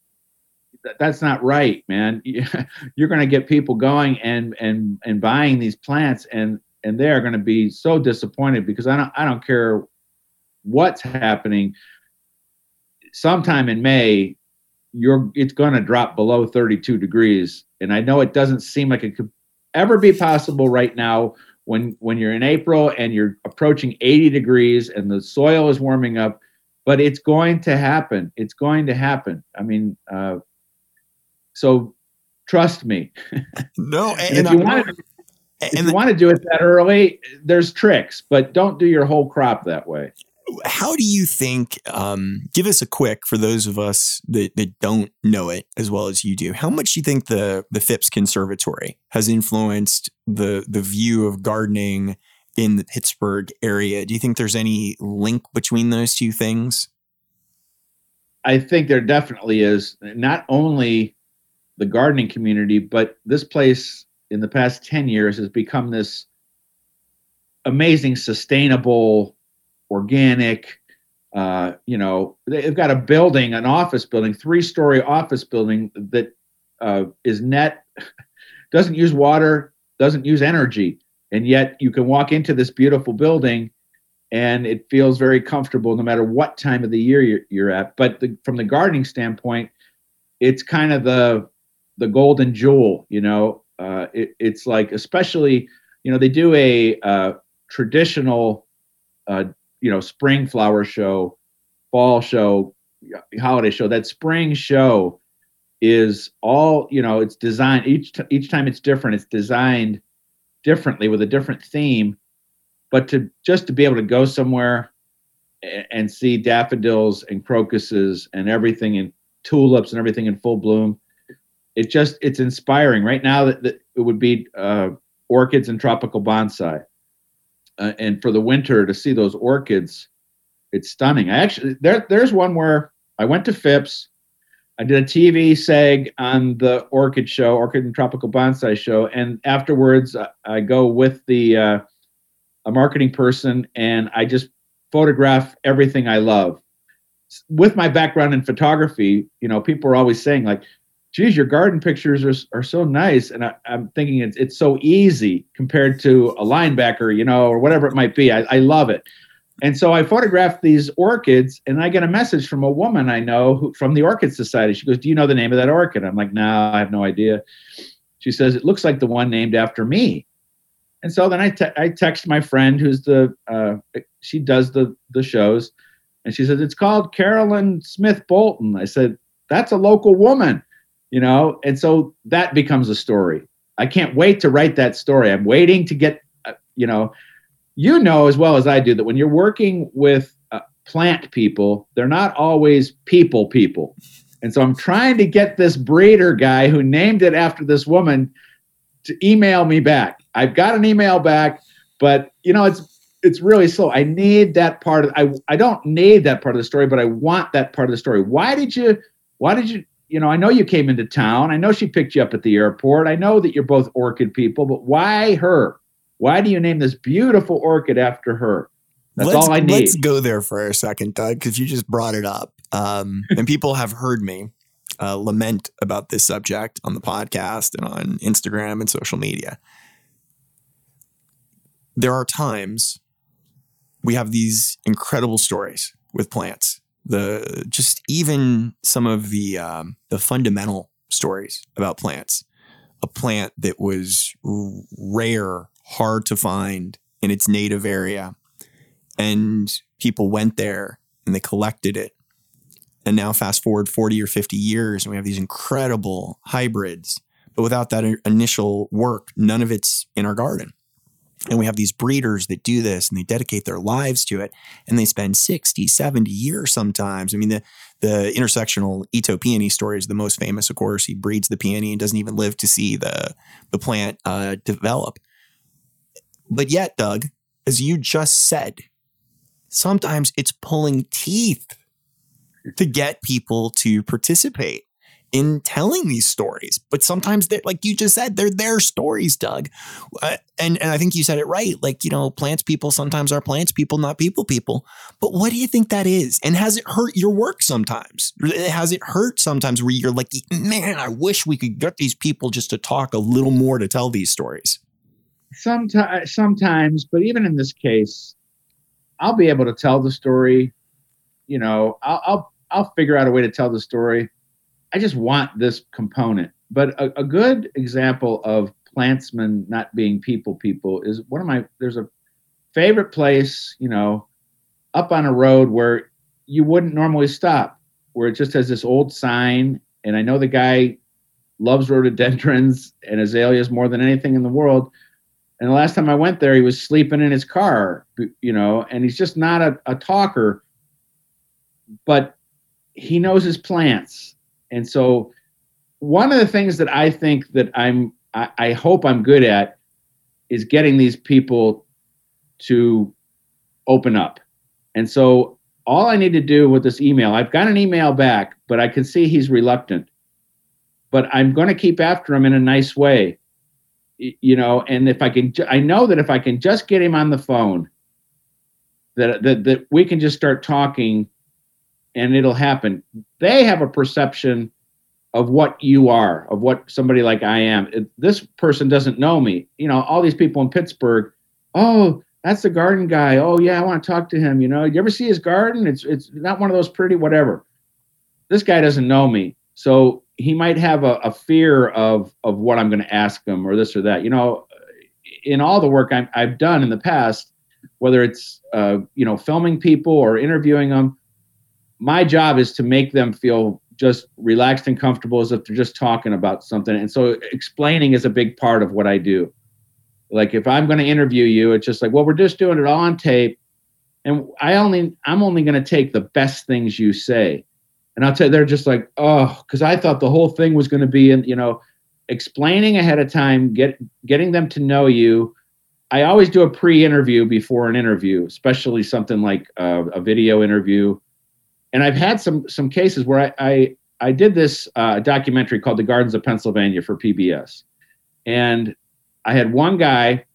that's not right, man. You're going to get people going and and and buying these plants, and and they are going to be so disappointed because I don't I don't care what's happening. Sometime in May, you're it's going to drop below 32 degrees. And i know it doesn't seem like it could ever be possible right now when when you're in april and you're approaching 80 degrees and the soil is warming up but it's going to happen. It's going to happen. I mean uh, so trust me. No and, and if you want to if you want to do it that early there's tricks but don't do your whole crop that way how do you think um, give us a quick for those of us that, that don't know it as well as you do how much do you think the the phipps conservatory has influenced the the view of gardening in the pittsburgh area? Do you think there's any link between those two things? I think there definitely is not only the gardening community but this place in the past 10 years has become this amazing sustainable organic. Uh, you know, they've got a building, an office building, three-story office building that uh, is net, doesn't use water, doesn't use energy, and yet you can walk into this beautiful building, and it feels very comfortable no matter what time of the year you're, you're at. But the, from the gardening standpoint, it's kind of the the golden jewel. You know, uh, it, it's like especially you know they do a uh, traditional uh, you know spring flower show fall show holiday show that spring show is all you know it's designed each t- each time it's different it's designed differently with a different theme. But to just to be able to go somewhere and, see daffodils and crocuses and everything and tulips and everything in full bloom it just it's inspiring. Right now that, that it would be uh, orchids and tropical bonsai uh, and for the winter to see those orchids it's stunning. I actually there there's one where i went to phipps. I did a tv seg on the orchid show orchid and tropical bonsai show and afterwards i, I go with the uh, a marketing person and i just photograph everything i love. With my background in photography you know people are always saying like geez, your garden pictures are, are so nice. And I, am thinking it's, it's so easy compared to a linebacker, you know, or whatever it might be. I, I love it. And so I photographed these orchids, and I get a message from a woman I know who, from the Orchid Society. She goes, Do you know the name of that orchid? I'm like, No, I have no idea. She says, It looks like the one named after me. And so then I, te- I text my friend who's the, uh, she does the, the shows, and she says, It's called Carolyn Smith Bolton. I said, That's a local woman you know? And so that becomes a story. I can't wait to write that story. I'm waiting to get uh, you know you know as well as i do that when you're working with uh, plant people they're not always people people. And so i'm trying to get this breeder guy who named it after this woman to email me back. I've got an email back but you know it's it's really slow. I need that part of i i don't need that part of the story but i want that part of the story. Why did you why did you you know, I know you came into town. I know she picked you up at the airport. I know that you're both orchid people, but why her? Why do you name this beautiful orchid after her? That's let's, all I need. Let's go there for a second, Doug, because you just brought it up. Um, and people have heard me uh, lament about this subject on the podcast and on Instagram and social media. There are times we have these incredible stories with plants the just even some of the um, the fundamental stories about plants. A plant that was rare, hard to find in its native area, and people went there and they collected it. And now, fast forward 40 or 50 years, and we have these incredible hybrids. But without that initial work, none of it's in our garden. And we have these breeders that do this and they dedicate their lives to it and they spend 60, 70 years sometimes. I mean, the, the intersectional Ito peony story is the most famous, of course. He breeds the peony and doesn't even live to see the, the plant uh, develop. But yet, Doug, as you just said, sometimes it's pulling teeth to get people to participate in telling these stories. But sometimes they're like you just said, they're their stories, Doug. Uh, and and I think you said it right. Like you know, plants people sometimes are plants people, not people people. But what do you think that is? And has it hurt your work sometimes? Has it hurt sometimes where you're like, man, I wish we could get these people just to talk a little more to tell these stories. Sometimes, sometimes, but even in this case, I'll be able to tell the story. You know, I'll I'll, I'll figure out a way to tell the story I just want this component. But a, a good example of plantsmen not being people people is one of my there's a favorite place, you know, up on a road where you wouldn't normally stop, where it just has this old sign. And I know the guy loves rhododendrons and azaleas more than anything in the world. And the last time I went there, he was sleeping in his car, you know, and he's just not a, a talker, but he knows his plants and so, one of the things that I think that I'm, I, I hope I'm good at is getting these people to open up. And so, all I need to do with this email, I've got an email back, but I can see he's reluctant. But I'm going to keep after him in a nice way, you know. And if I can, I know that if I can just get him on the phone, that that that we can just start talking and it'll happen. They have a perception of what you are, of what somebody like I am. It, this person doesn't know me. You know, all these people in Pittsburgh, oh, that's the garden guy. Oh yeah, I want to talk to him. You know, you ever see his garden? It's it's not one of those pretty whatever. This guy doesn't know me. So he might have a, a fear of of what I'm going to ask him or this or that. You know, in all the work i have done in the past, whether it's uh, you know filming people or interviewing them, my job is to make them feel just relaxed and comfortable as if they're just talking about something. And so explaining is a big part of what I do. Like if I'm going to interview you, it's just like, well, we're just doing it all on tape, and I only I'm only going to take the best things you say. And I'll tell you, they're just like, oh, because I thought the whole thing was going to be in, you know, explaining ahead of time, get getting them to know you. I always do a pre-interview before an interview, especially something like uh, a video interview. And I've had some some cases where I I, I did this uh, documentary called The Gardens of Pennsylvania for PBS, and I had one guy.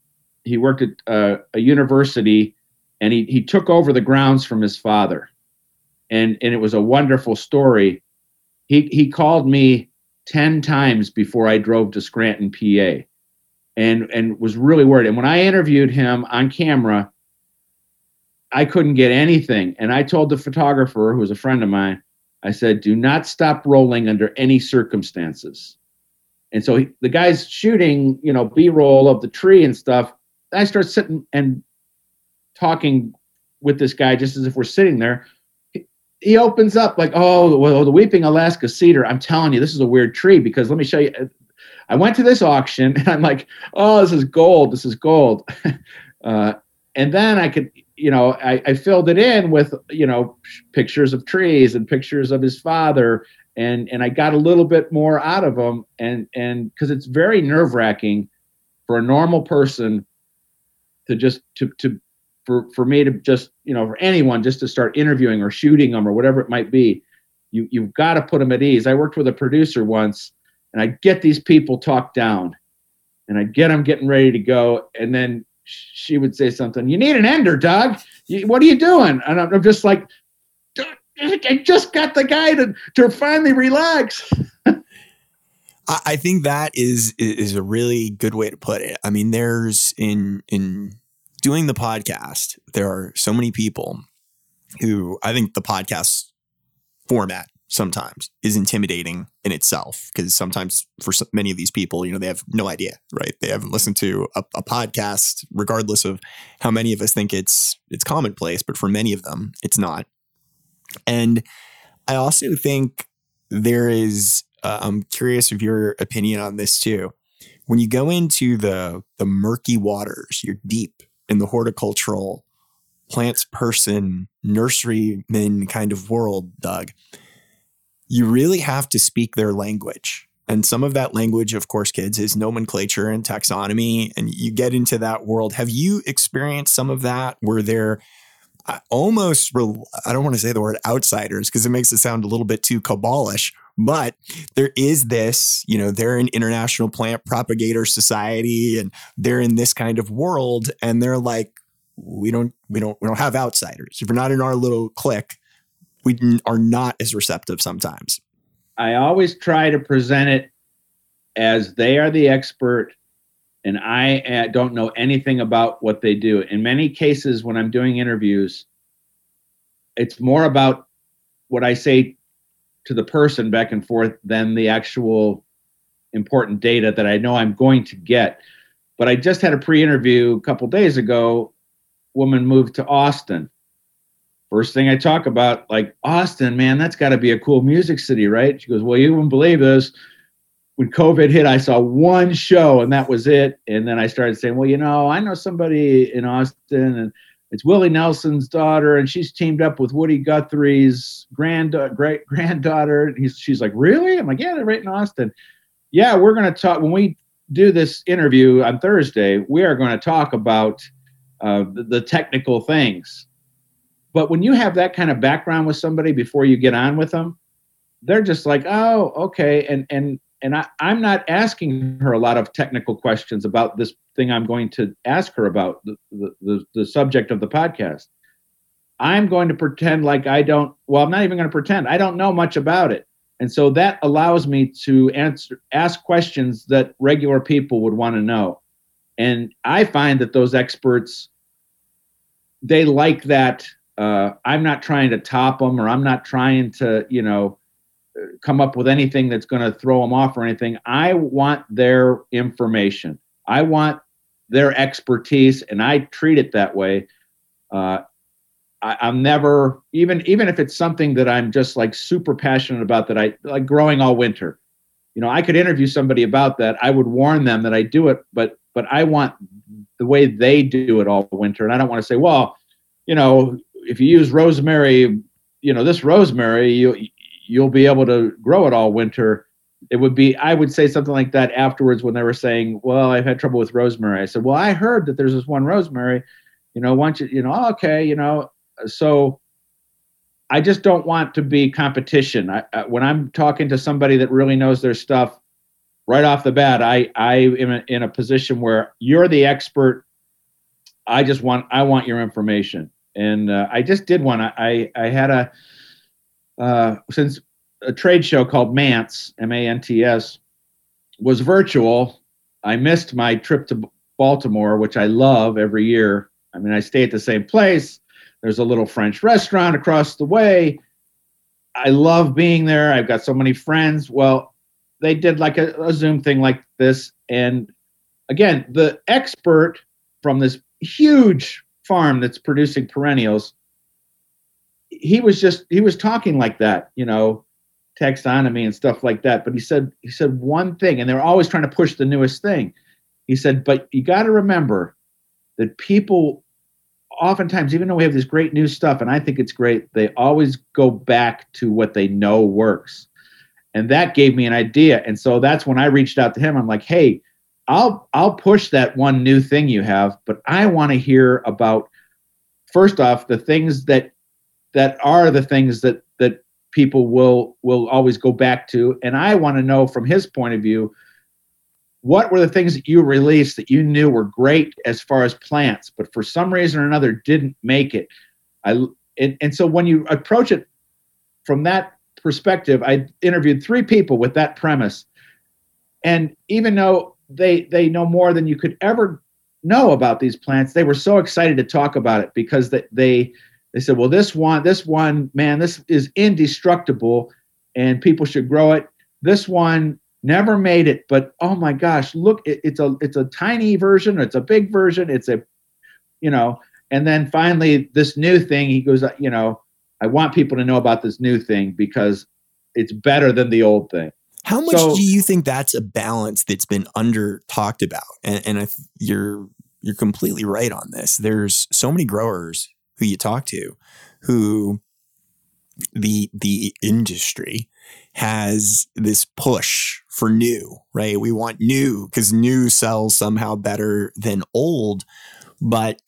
He worked at uh, a university, and he he took over the grounds from his father and and it was a wonderful story. He he called me ten times before I drove to Scranton, PA, and and was really worried. And when I interviewed him on camera, I couldn't get anything. And I told the photographer, who was a friend of mine, I said, "Do not stop rolling under any circumstances." And so he, the guy's shooting, you know, B-roll of the tree and stuff. I start sitting and talking with this guy just as if we're sitting there he opens up like, oh, well, the weeping Alaska cedar. I'm telling you, this is a weird tree because let me show you. I went to this auction and I'm like, oh, this is gold. This is gold. uh, and then I could, you know, I, I filled it in with, you know, pictures of trees and pictures of his father. And, and I got a little bit more out of him. And, and cause it's very nerve wracking for a normal person to just, to, to for for me to just you know for anyone just to start interviewing or shooting them or whatever it might be you you've got to put them at ease i worked with a producer once and i get these people talked down and i get them getting ready to go and then she would say something you need an ender doug. What are you doing? And i'm just like i just got the guy to to finally relax. I think that is is a really good way to put it. I mean, there's in in doing the podcast, there are so many people who I think the podcast format sometimes is intimidating in itself because sometimes for many of these people, you know, they have no idea, right? They haven't listened to a, a, podcast, regardless of how many of us think it's it's commonplace, but for many of them, it's not. And I also think there is. Uh, I'm curious of your opinion on this too. When you go into the the murky waters, you're deep in the horticultural plants person, nurseryman kind of world, Doug, you really have to speak their language. And some of that language, of course, kids, is nomenclature and taxonomy. And you get into that world. Have you experienced some of that where they're uh, almost, I don't want to say the word outsiders because it makes it sound a little bit too cabalish, but there is this, you know, they're an international plant propagator society and they're in this kind of world and they're like, we don't, we don't, we don't have outsiders. If you're not in our little clique, we are not as receptive sometimes. I always try to present it as they are the expert and I uh, don't know anything about what they do. In many cases, when I'm doing interviews, it's more about what I say to the person back and forth than the actual important data that I know I'm going to get. But I just had a pre-interview a couple days ago. Woman moved to Austin. First thing I talk about, like Austin, man, that's got to be a cool music city, right? She goes, "Well, you wouldn't believe this. When COVID hit, I saw one show, and that was it. And then I started saying, well, you know, I know somebody in Austin, and it's Willie Nelson's daughter, and she's teamed up with Woody Guthrie's grand great granddaughter. He's, she's like, really? I'm like, yeah, they're right in Austin. Yeah, we're going to talk when we do this interview on Thursday. We are going to talk about uh, the, the technical things. But when you have that kind of background with somebody before you get on with them, they're just like, oh, okay, and and and I, I'm not asking her a lot of technical questions about this thing I'm going to ask her about, the, the, the, the subject of the podcast. I'm going to pretend like I don't, well, I'm not even going to pretend. I don't know much about it. And so that allows me to answer, ask questions that regular people would want to know. And I find that those experts, they like that. Uh, I'm not trying to top them or I'm not trying to, you know, come up with anything that's going to throw them off or anything. I want their information. I want their expertise, and I treat it that way. Uh, I, am never even even if it's something that I'm just like super passionate about that I like growing all winter. You know, I could interview somebody about that. I would warn them that I do it, but but I want the way they do it all winter, and I don't want to say, well, you know, if you use rosemary, you know, this rosemary, you you'll be able to grow it all winter. It would be, I would say something like that afterwards when they were saying, well, I've had trouble with rosemary. I said, well, I heard that there's this one rosemary, you know, once you, you know, okay, you know, so I just don't want to be competition. I, I, when I'm talking to somebody that really knows their stuff, right off the bat, I I am in a position where you're the expert. I just want I want your information, and uh, I just did one. I I had a uh, since a trade show called Mants M A N T S was virtual. I missed my trip to Baltimore, which I love every year. I mean, I stay at the same place. There's a little French restaurant across the way. I love being there. I've got so many friends. Well, they did like a, a Zoom thing like this. And again, the expert from this huge farm that's producing perennials, he was just, he was talking like that, you know, taxonomy and stuff like that. But he said, he said one thing, and they're always trying to push the newest thing. He said, but you got to remember that people oftentimes, even though we have this great new stuff, and I think it's great, they always go back to what they know works. And that gave me an idea. And so that's when I reached out to him. I'm like, hey, I'll I'll push that one new thing you have, but I want to hear about first off the things that that are the things that that people will will always go back to. And I want to know from his point of view what were the things that you released that you knew were great as far as plants, but for some reason or another didn't make it? I and, and so when you approach it from that perspective, I interviewed three people with that premise, and even though they they know more than you could ever know about these plants, they were so excited to talk about it because they they, they said, well, this one, this one, man, this is indestructible, and people should grow it. This one never made it but oh my gosh look it, it's a it's a tiny version it's a big version. It's a you know and then finally this new thing he goes you know i want people to know about this new thing because it's better than the old thing how much so, do you think that's a balance that's been under talked about and, and I, you're you're completely right on this there's so many growers who you talk to who the the industry has this push for new, right? We want new because new sells somehow better than old, but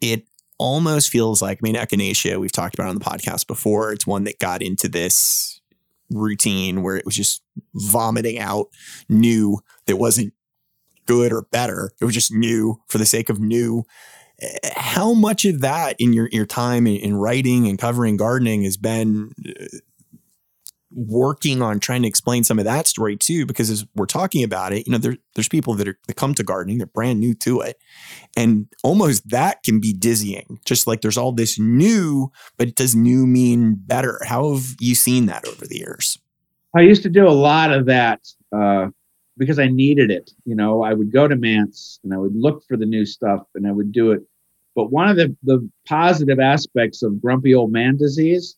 it almost feels like, I mean, echinacea, we've talked about on the podcast before. It's one that got into this routine where it was just vomiting out new that wasn't good or better. It was just new for the sake of new. How much of that in your, your time in, in writing and covering gardening has been uh, working on trying to explain some of that story too, because as we're talking about it, you know, there, there's people that are that come to gardening, they're brand new to it. And almost that can be dizzying. Just like there's all this new, but does new mean better? How have you seen that over the years? I used to do a lot of that uh, because I needed it. You know, I would go to Mants and I would look for the new stuff and I would do it. But one of the, the positive aspects of grumpy old man disease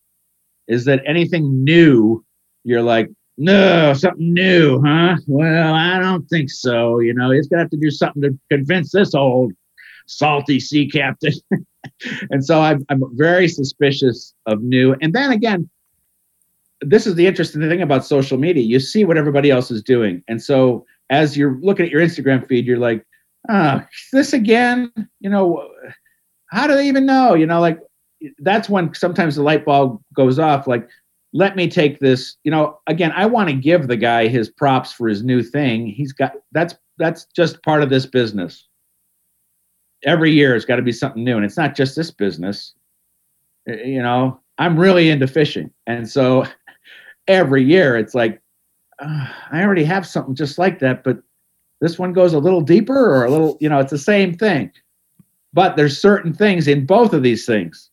is that anything new, you're like, no, something new, huh? Well, I don't think so. You know, he's gonna have to do something to convince this old salty sea captain. and so I'm, I'm very suspicious of new. And then again, this is the interesting thing about social media. You see what everybody else is doing. And so as you're looking at your Instagram feed, you're like, oh, this again? You know, how do they even know? You know, like that's when sometimes the light bulb goes off like let me take this you know again i want to give the guy his props for his new thing. He's got that's that's just part of this business. Every year it's got to be something new and it's not just this business. You know i'm really into fishing and so every year it's like uh, i already have something just like that but this one goes a little deeper or a little you know it's the same thing. But there's certain things in both of these things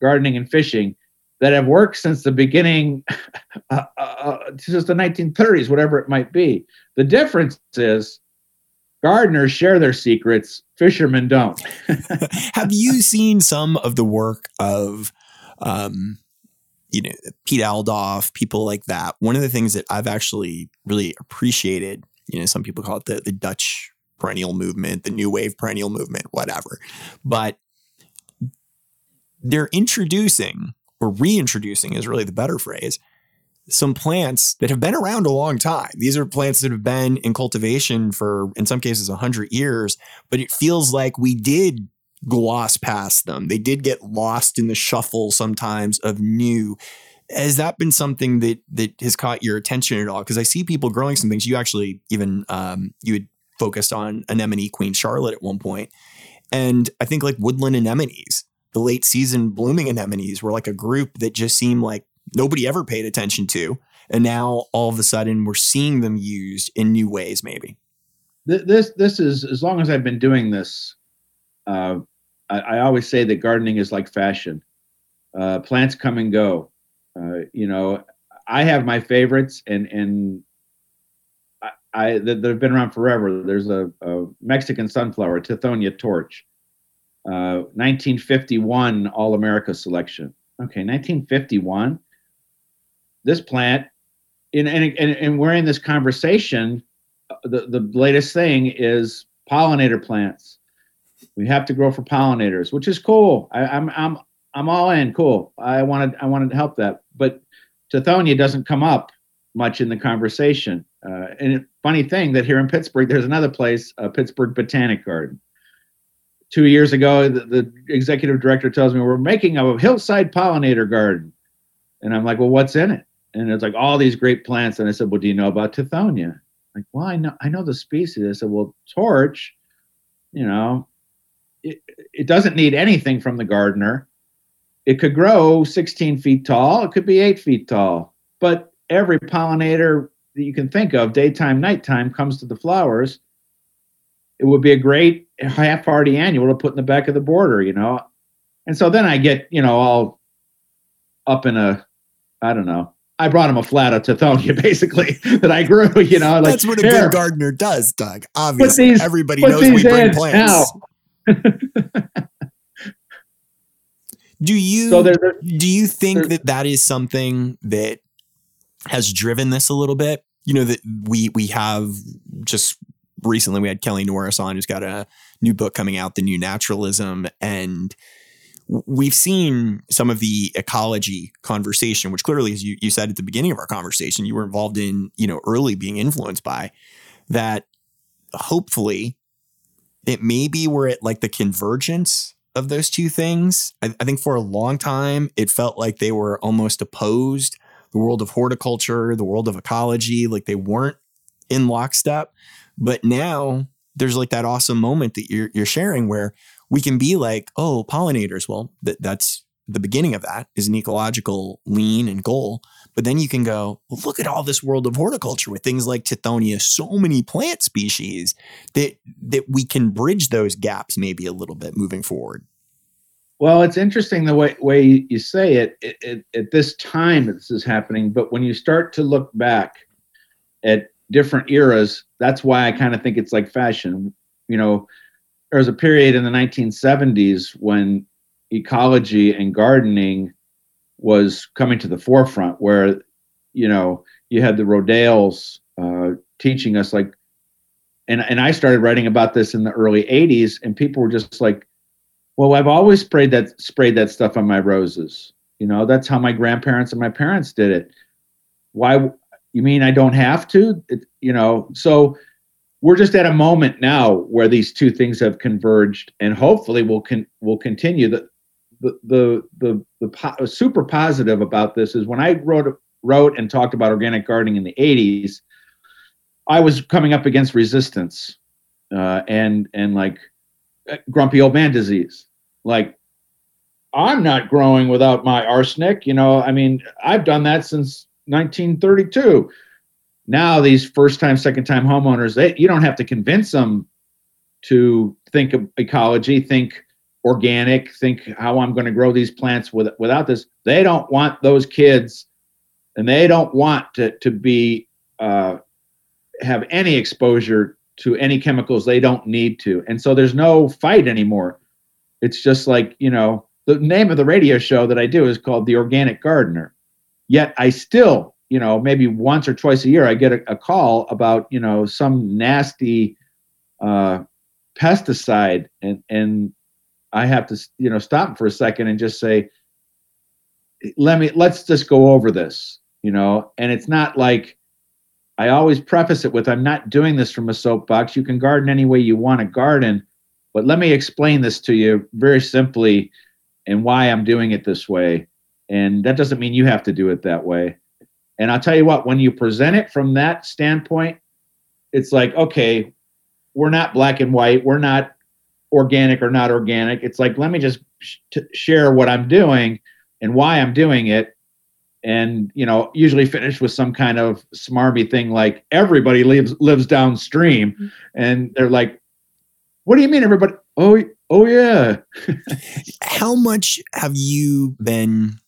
gardening and fishing that have worked since the beginning, uh, uh, uh, since the 1930s, whatever it might be. The difference is gardeners share their secrets, fishermen don't. have you seen some of the work of, um, you know, Piet Oudolf, people like that? One of the things that I've actually really appreciated, you know, some people call it the, the Dutch perennial movement, the new wave perennial movement, whatever. But they're introducing or reintroducing is really the better phrase some plants that have been around a long time. These are plants that have been in cultivation for, in some cases, 100 years, but it feels like we did gloss past them. They did get lost in the shuffle sometimes of new. Has that been something that that has caught your attention at all? Because I see people growing some things. You actually even um, you had focused on anemone Queen Charlotte at one point, and I think like woodland anemones the late season blooming anemones were like a group that just seemed like nobody ever paid attention to. And now all of a sudden we're seeing them used in new ways, maybe. This this is as long as I've been doing this, uh, I, I, always say that gardening is like fashion. Uh, plants come and go. Uh, you know, I have my favorites, and and I, that have been around forever. There's a, a Mexican sunflower, Tithonia torch. 1951 uh, All America selection. Okay, 1951. This plant, and, and, and we're in this conversation. Uh, the, the latest thing is pollinator plants. We have to grow for pollinators, which is cool. I, I'm I'm I'm all in. Cool. I wanted I wanted to help that, but Tithonia doesn't come up much in the conversation. Uh, and funny thing that here in Pittsburgh, there's another place, a Pittsburgh Botanic Garden two years ago, the, the, executive director tells me we're making a hillside pollinator garden, and I'm like, well, what's in it? And it's like all these great plants. And I said, well, do you know about Tithonia? Like, well, I know, I know the species. I said, well, torch, you know, it, it doesn't need anything from the gardener. It could grow 16 feet tall. It could be eight feet tall. But every pollinator that you can think of, daytime, nighttime, comes to the flowers it would be a great half hardy annual to put in the back of the border, you know. And so then I get, you know, all up in a, I don't know. I brought him a flat of Tithonia, basically, that I grew, you know. Like, That's what a good gardener does, Doug. Obviously, these, everybody knows we bring plants. do you so do you think that that is something that has driven this a little bit? You know that we we have just recently we had Kelly Norris on, who's got a new book coming out, The New Naturalism. And we've seen some of the ecology conversation, which clearly, as you, you said at the beginning of our conversation, you were involved in, you know, early being influenced by that. Hopefully, it maybe we're at like the convergence of those two things. I, I think for a long time, it felt like they were almost opposed the world of horticulture, the world of ecology, like they weren't in lockstep. But now there's like that awesome moment that you're you're sharing where we can be like, oh, pollinators. Well, th- that's the beginning of that is an ecological lean and goal. But then you can go, well, look at all this world of horticulture with things like Tithonia, so many plant species that that we can bridge those gaps maybe a little bit moving forward. Well, it's interesting the way, way you say it, it, it at this time that this is happening. But when you start to look back at different eras. That's why I kind of think it's like fashion. You know, there was a period in the 1970s when ecology and gardening was coming to the forefront where, you know, you had the Rodales uh, teaching us like, and, and I started writing about this in the early 80s and people were just like, well, I've always sprayed that sprayed that stuff on my roses. You know, that's how my grandparents and my parents did it. Why you mean I don't have to? It, you know, so we're just at a moment now where these two things have converged, and hopefully we'll con- will continue. The the the the, the po- super positive about this is when I wrote wrote and talked about organic gardening in the 80s, I was coming up against resistance uh, and and like uh, grumpy old man disease. Like I'm not growing without my arsenic. You know, I mean, I've done that since 1932. Now these first time, second time homeowners, they, you don't have to convince them to think of ecology, think organic, think how I'm going to grow these plants with, without this. They don't want those kids, and they don't want to to be uh, have any exposure to any chemicals they don't need to, and so there's no fight anymore. It's just like you know the name of the radio show that I do is called The Organic Gardener. Yet I still, you know, maybe once or twice a year, I get a, a call about you know some nasty uh, pesticide, and and I have to you know stop for a second and just say, let me let's just go over this, you know. And it's not like I always preface it with, I'm not doing this from a soapbox. You can garden any way you want to garden, but let me explain this to you very simply and why I'm doing it this way. And that doesn't mean you have to do it that way. And I'll tell you what, when you present it from that standpoint, it's like, okay, we're not black and white. We're not organic or not organic. It's like, let me just sh- share what I'm doing and why I'm doing it. And, you know, usually finish with some kind of smarmy thing like everybody lives lives downstream. Mm-hmm. And they're like, what do you mean everybody? Oh, oh yeah. How much have you been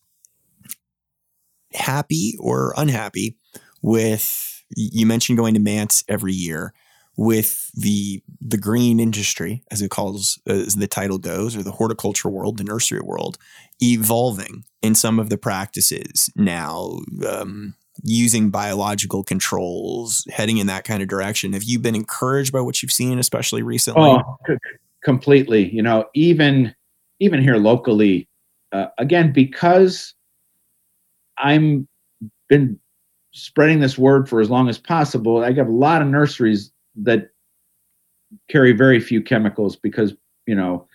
happy or unhappy with you mentioned going to Mants every year with the the green industry, as it calls as the title goes, or the horticulture world, the nursery world, evolving in some of the practices now, um, using biological controls, heading in that kind of direction. Have you been encouraged by what you've seen, especially recently? Oh, completely. You know, even even here locally, uh, again because I'm been spreading this word for as long as possible. I have a lot of nurseries that carry very few chemicals because you know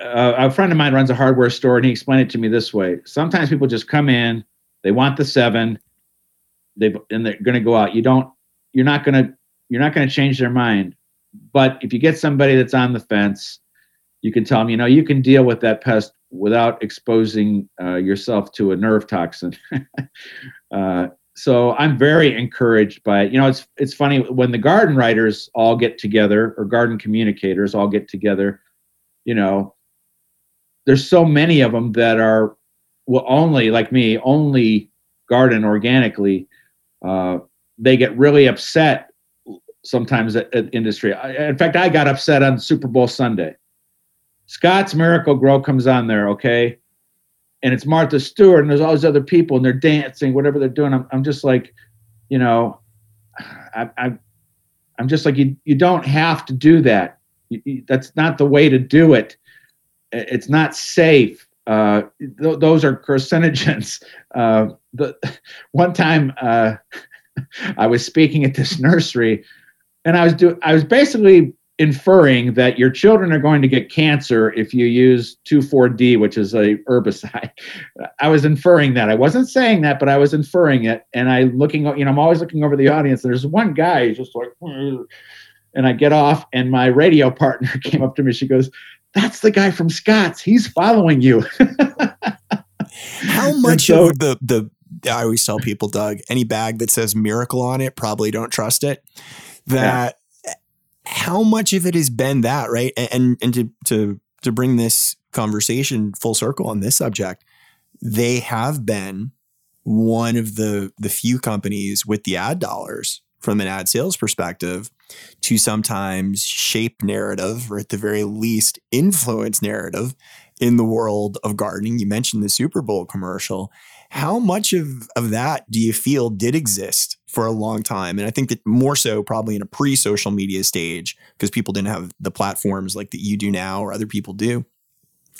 uh, a friend of mine runs a hardware store and he explained it to me this way. Sometimes people just come in they want the Sevin they and they're going to go out. You don't you're not going to you're not going to change their mind. But if you get somebody that's on the fence you can tell them you know you can deal with that pest without exposing uh, yourself to a nerve toxin uh, so I'm very encouraged by it. You know, it's it's funny when the garden writers all get together or garden communicators all get together. You know, there's so many of them that are will only like me only garden organically. Uh, they get really upset sometimes at, at industry. I, in fact, I got upset on Super Bowl Sunday. Scott's Miracle-Gro comes on there, okay? and it's Martha Stewart and there's all these other people and they're dancing, whatever they're doing. I'm, I'm just like, you know, I, I, I'm just like, you, you don't have to do that. You, you, that's not the way to do it. It's not safe. Uh, th- those are carcinogens. Uh, the one time uh, I was speaking at this nursery, and I was doing. I was basically inferring that your children are going to get cancer if you use 2,4-D, which is a herbicide. I was inferring that. I wasn't saying that, but I was inferring it. And I looking, you know, I'm always looking over the audience. There's one guy just like, and I get off, and my radio partner came up to me. She goes, "That's the guy from Scott's. He's following you." How much so, of the the I always tell people, Doug, any bag that says miracle on it, probably don't trust it. That how much of it has been that, right? And and, to to to bring this conversation full circle on this subject, they have been one of the the few companies with the ad dollars from an ad sales perspective to sometimes shape narrative or at the very least influence narrative in the world of gardening. You mentioned the Super Bowl commercial. How much of, of that do you feel did exist for a long time? And I think that more so probably in a pre social media stage, because people didn't have the platforms like that you do now or other people do.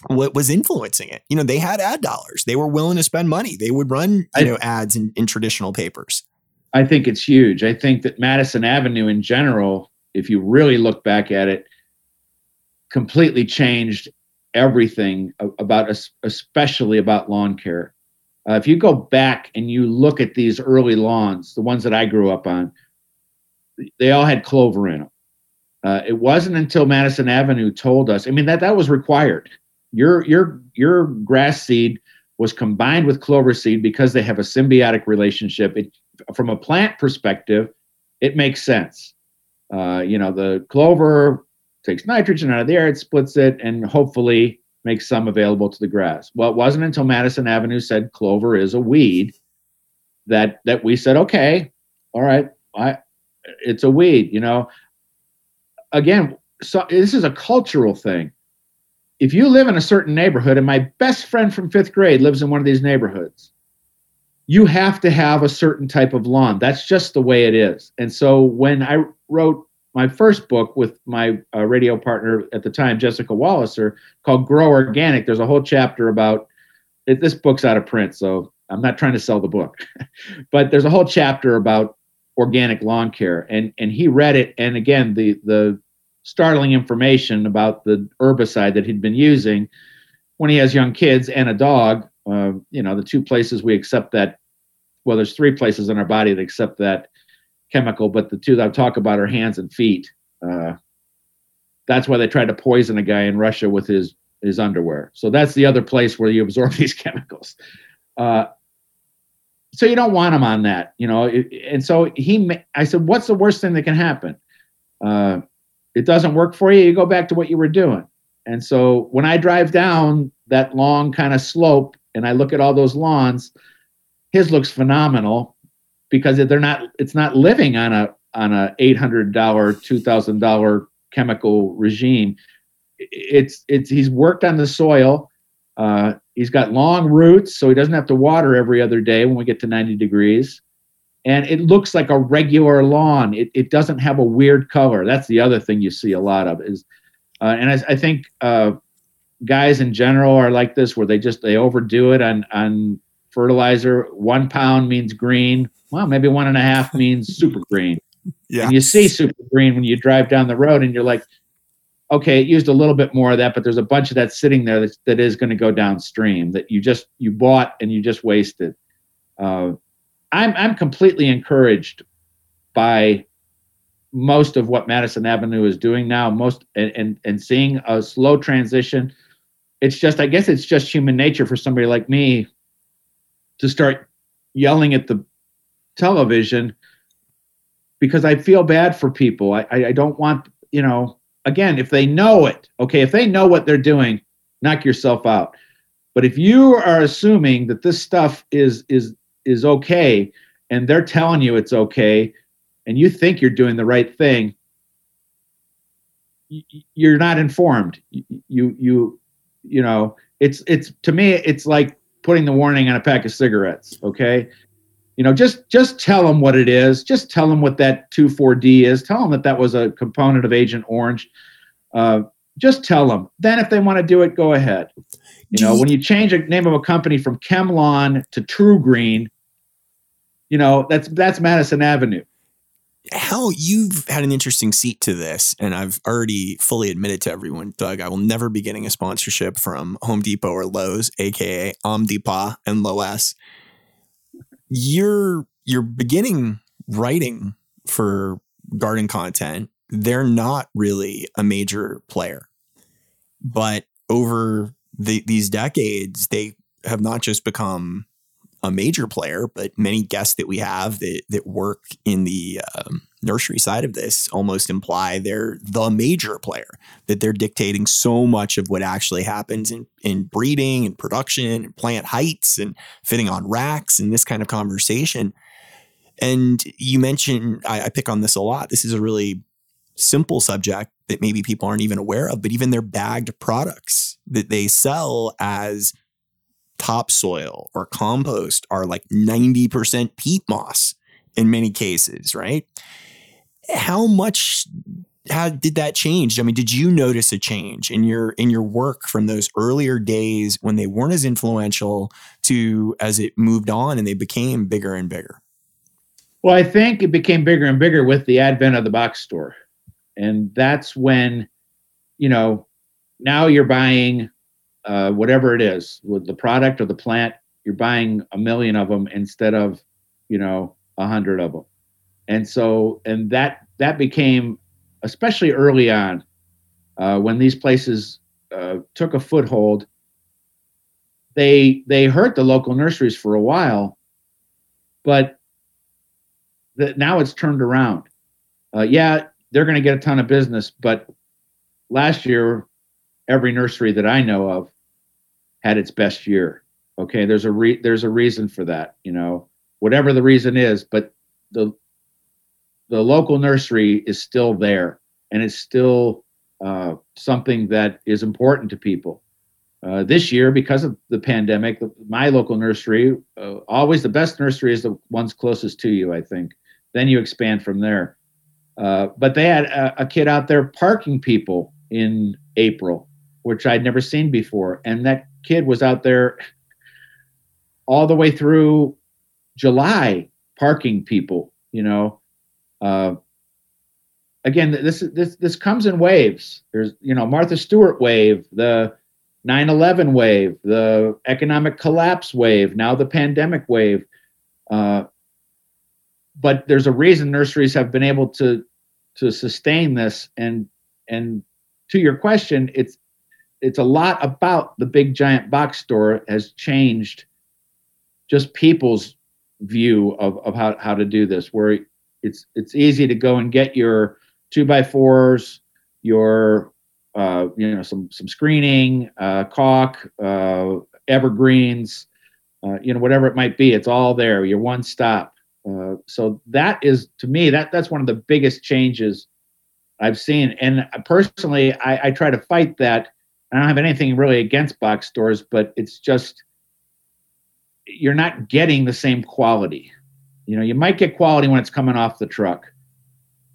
What was influencing it? You know, they had ad dollars. They were willing to spend money. They would run, you I, know, ads in, in traditional papers. I think it's huge. I think that Madison Avenue in general, if you really look back at it, completely changed everything about especially about lawn care uh, if you go back and you look at these early lawns, the ones that I grew up on, they all had clover in them. Uh, it wasn't until Madison Avenue told us. I mean that that was required. Your your your grass seed was combined with clover seed because they have a symbiotic relationship. It, from a plant perspective, it makes sense. Uh, you know, the clover takes nitrogen out of the air, it splits it, and hopefully makes some available to the grass. Well, it wasn't until Madison Avenue said clover is a weed that that we said, okay, all right, I, it's a weed. You know, again, so this is a cultural thing. If you live in a certain neighborhood, and my best friend from fifth grade lives in one of these neighborhoods, you have to have a certain type of lawn. That's just the way it is. And so when I wrote my first book with my uh, radio partner at the time, Jessica Walliser, called Grow Organic, there's a whole chapter about it, this book's out of print, so I'm not trying to sell the book, but there's a whole chapter about organic lawn care, and and he read it, and again the the startling information about the herbicide that he'd been using when he has young kids and a dog. Uh, you know, the two places we accept that. Well, there's three places in our body that accept that chemical, but the two that I talk about are hands and feet. Uh, that's why they tried to poison a guy in Russia with his his underwear. So that's the other place where you absorb these chemicals. Uh, so you don't want him on that, you know. And so he, I said, what's the worst thing that can happen? Uh, it doesn't work for you. You go back to what you were doing. And so when I drive down that long kind of slope and I look at all those lawns, his looks phenomenal because they're not. It's not living on a on a eight hundred dollar, two thousand dollar chemical regime. It's it's he's worked on the soil. Uh, He's got long roots, so he doesn't have to water every other day when we get to 90 degrees. And it looks like a regular lawn. It, it doesn't have a weird color. That's the other thing you see a lot of is, uh, and I, I think uh, guys in general are like this, where they just they overdo it on on fertilizer. One pound means green. Well, maybe one and a half means super green. Yeah. And you see super green when you drive down the road, and you're like, okay, it used a little bit more of that, but there's a bunch of that sitting there that, that is going to go downstream that you just you bought and you just wasted. Uh, I'm I'm completely encouraged by most of what Madison Avenue is doing now. Most and and, and seeing a slow transition. It's just I guess it's just human nature for somebody like me to start yelling at the television because I feel bad for people. I, I, I don't want you know again, if they know it, okay, if they know what they're doing, knock yourself out. But if you are assuming that this stuff is is is okay and they're telling you it's okay and you think you're doing the right thing, you're not informed. You you you know, it's it's to me it's like putting the warning on a pack of cigarettes, okay? you know just just tell them what it is. Just tell them what that 2,4-D is. Tell them that that was a component of agent orange. Uh, just tell them then if they want to do it go ahead. You know when you change the name of a company from ChemLawn to TruGreen, you know that's that's madison avenue how you've had an interesting seat to this, and I've already fully admitted to everyone, Doug, I will never be getting a sponsorship from Home Depot or Lowe's, aka Omdipa and Loas you're you're beginning writing for garden content. They're not really a major player, but over the, these decades, they have not just become a major player, but many guests that we have that that work in the um, nursery side of this almost imply they're the major player. That they're dictating so much of what actually happens in in breeding and production and plant heights and fitting on racks and this kind of conversation. And you mentioned I, I pick on this a lot. This is a really simple subject that maybe people aren't even aware of, but even their bagged products that they sell as topsoil or compost are like 90% peat moss in many cases, right? How much how did that change? I mean, did you notice a change in your in your work from those earlier days when they weren't as influential to as it moved on and they became bigger and bigger? Well, I think it became bigger and bigger with the advent of the box store. And that's when, you know, now you're buying uh, whatever it is with the product or the plant, you're buying a million of them instead of, you know, a hundred of them. And so, and that that became, especially early on, uh, when these places uh, took a foothold. They they hurt the local nurseries for a while, but the, now it's turned around. Uh, yeah, they're going to get a ton of business, but last year, every nursery that I know of had its best year. Okay, there's a re- there's a reason for that, you know, whatever the reason is, but the the local nursery is still there and it's still uh, something that is important to people. Uh, this year, because of the pandemic, the, my local nursery, uh, always the best nursery is the ones closest to you, I think. Then you expand from there. Uh, but they had a, a, kid out there parking people in April, which I'd never seen before. And that kid was out there all the way through July parking people, you know. Uh, again, this this this comes in waves. There's you know Martha Stewart wave, the 9/11 wave, the economic collapse wave, now the pandemic wave. Uh, but there's a reason nurseries have been able to to sustain this and and to your question it's it's a lot about the big giant box store has changed just people's view of, of how, how to do this where it's it's easy to go and get your two by fours your uh, you know some some screening uh, caulk uh, evergreens uh, you know whatever it might be it's all there you're one stop uh, so that is to me that that's one of the biggest changes I've seen. And personally, I, I try to fight that. I don't have anything really against box stores, but it's just you're not getting the same quality. You know, you might get quality when it's coming off the truck,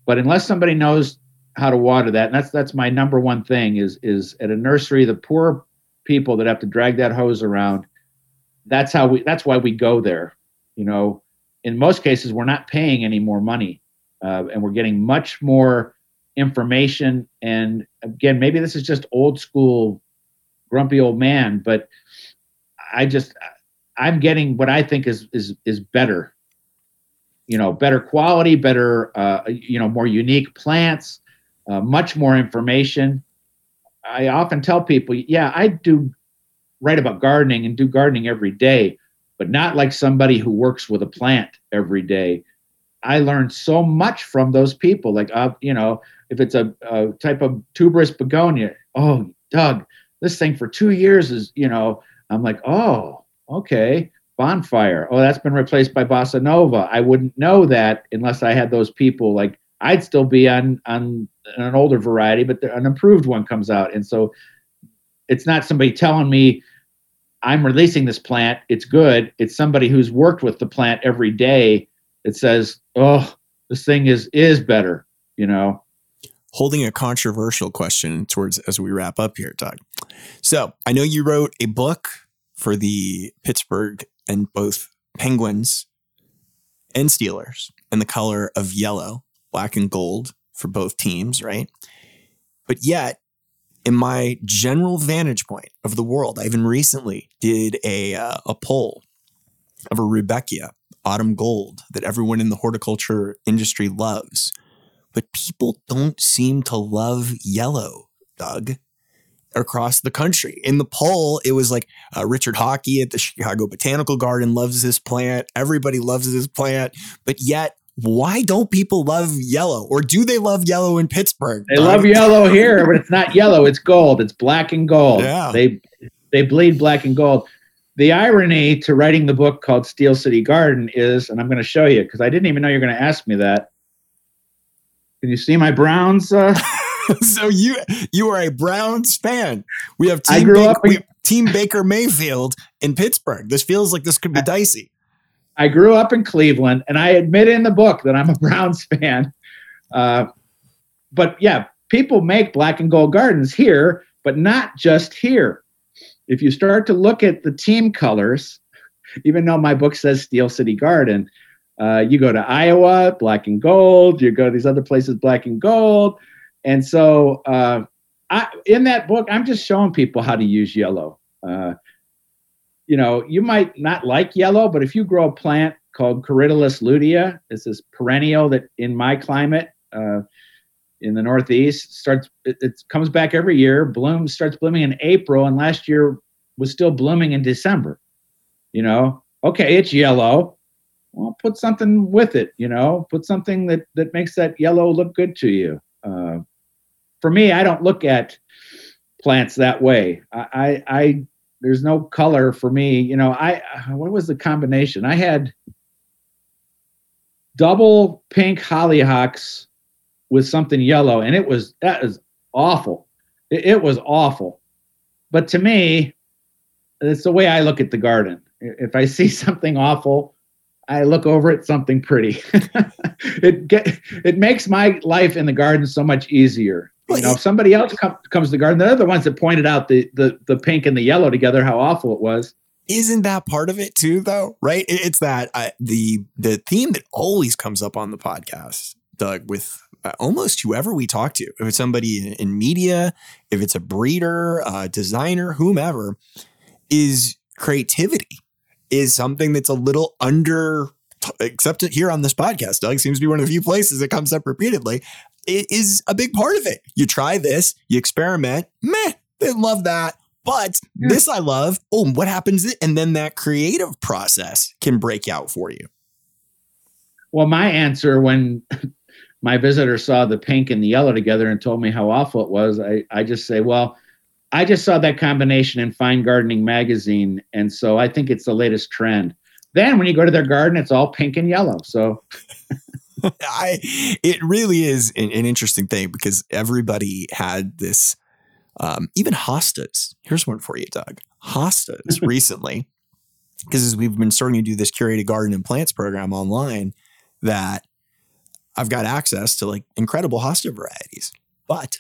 but unless somebody knows how to water that, and that's that's my number one thing is is at a nursery, the poor people that have to drag that hose around. That's how we. That's why we go there. You know, in most cases, we're not paying any more money, uh, and we're getting much more information. And again, maybe this is just old school, grumpy old man, but I just I'm getting what I think is is is better. You know, better quality, better uh, you know, more unique plants, uh, much more information. I often tell people, yeah, I do write about gardening and do gardening every day, but not like somebody who works with a plant every day. I learned so much from those people. Like, uh, you know, if it's a, a type of tuberous begonia, oh, Doug, this thing for two years is, you know, I'm like, oh, okay, bonfire. Oh, that's been replaced by bossa nova. I wouldn't know that unless I had those people. Like, I'd still be on on an older variety, but an improved one comes out, and so it's not somebody telling me I'm releasing this plant. It's good. It's somebody who's worked with the plant every day that says, "Oh, this thing is is better." You know, holding a controversial question towards as we wrap up here, Doug. So I know you wrote a book for the Pittsburgh and both Penguins and Steelers in the color of yellow, black and gold for both teams, right? But yet, in my general vantage point of the world, I even recently did a uh, a poll of a Rudbeckia autumn gold that everyone in the horticulture industry loves but people don't seem to love yellow, Doug, across the country. In the poll, it was like uh, Richard Hawke at the Chicago Botanical Garden loves this plant. Everybody loves this plant, but yet why don't people love yellow or do they love yellow in Pittsburgh? They love yellow here, but it's not yellow, it's gold. It's black and gold. Yeah. They they bleed black and gold. The irony to writing the book called Steel City Garden is, and I'm going to show you because I didn't even know you're going to ask me that. Can you see my Browns? Uh? so you you are a Browns fan. We have team, ba- in- team Baker Mayfield in Pittsburgh. This feels like this could be dicey. I grew up in Cleveland, and I admit in the book that I'm a Browns fan. Uh, but yeah, people make black and gold gardens here, but not just here. If you start to look at the team colors, even though my book says Steel City Garden, uh, you go to Iowa, black and gold. You go to these other places, black and gold. And so, uh, I, in that book, I'm just showing people how to use yellow. Uh, you know, you might not like yellow, but if you grow a plant called Corydalis lutea, it's this perennial that in my climate, uh, in the Northeast, starts it, it, comes back every year, blooms, starts blooming in April, and last year was still blooming in December. You know, okay, it's yellow well, put something with it, you know, put something that, that makes that yellow look good to you. Uh, for me, I don't look at plants that way. I, I, I there's no color for me. You know, I what was the combination? I had double pink hollyhocks with something yellow, and it was that is awful. It, it was awful. But to me, it's the way I look at the garden. If I see something awful, I look over at something pretty. it get it makes my life in the garden so much easier. You know, if somebody else com- comes to the garden, they're the ones that pointed out the, the the pink and the yellow together, how awful it was. Isn't that part of it too, though? Right? It's that uh, the the theme that always comes up on the podcast, Doug, with uh, almost whoever we talk to, if it's somebody in, in media, if it's a breeder, uh, designer, whomever, is creativity is something that's a little under except here on this podcast, Doug seems to be one of the few places that comes up repeatedly. It is a big part of it. You try this, you experiment, meh, they love that. But yeah. this I love. Oh, what happens? And then that creative process can break out for you. Well, my answer when my visitor saw the pink and the yellow together and told me how awful it was, I, I just say, well, I just saw that combination in Fine Gardening magazine, and so I think it's the latest trend. Then when you go to their garden, it's all pink and yellow. So I it really is an, an, interesting thing because everybody had this um, even hostas. Here's one for you, Doug. Hostas recently, because as we've been starting to do this curated garden and plants program online, that I've got access to like incredible hosta varieties. But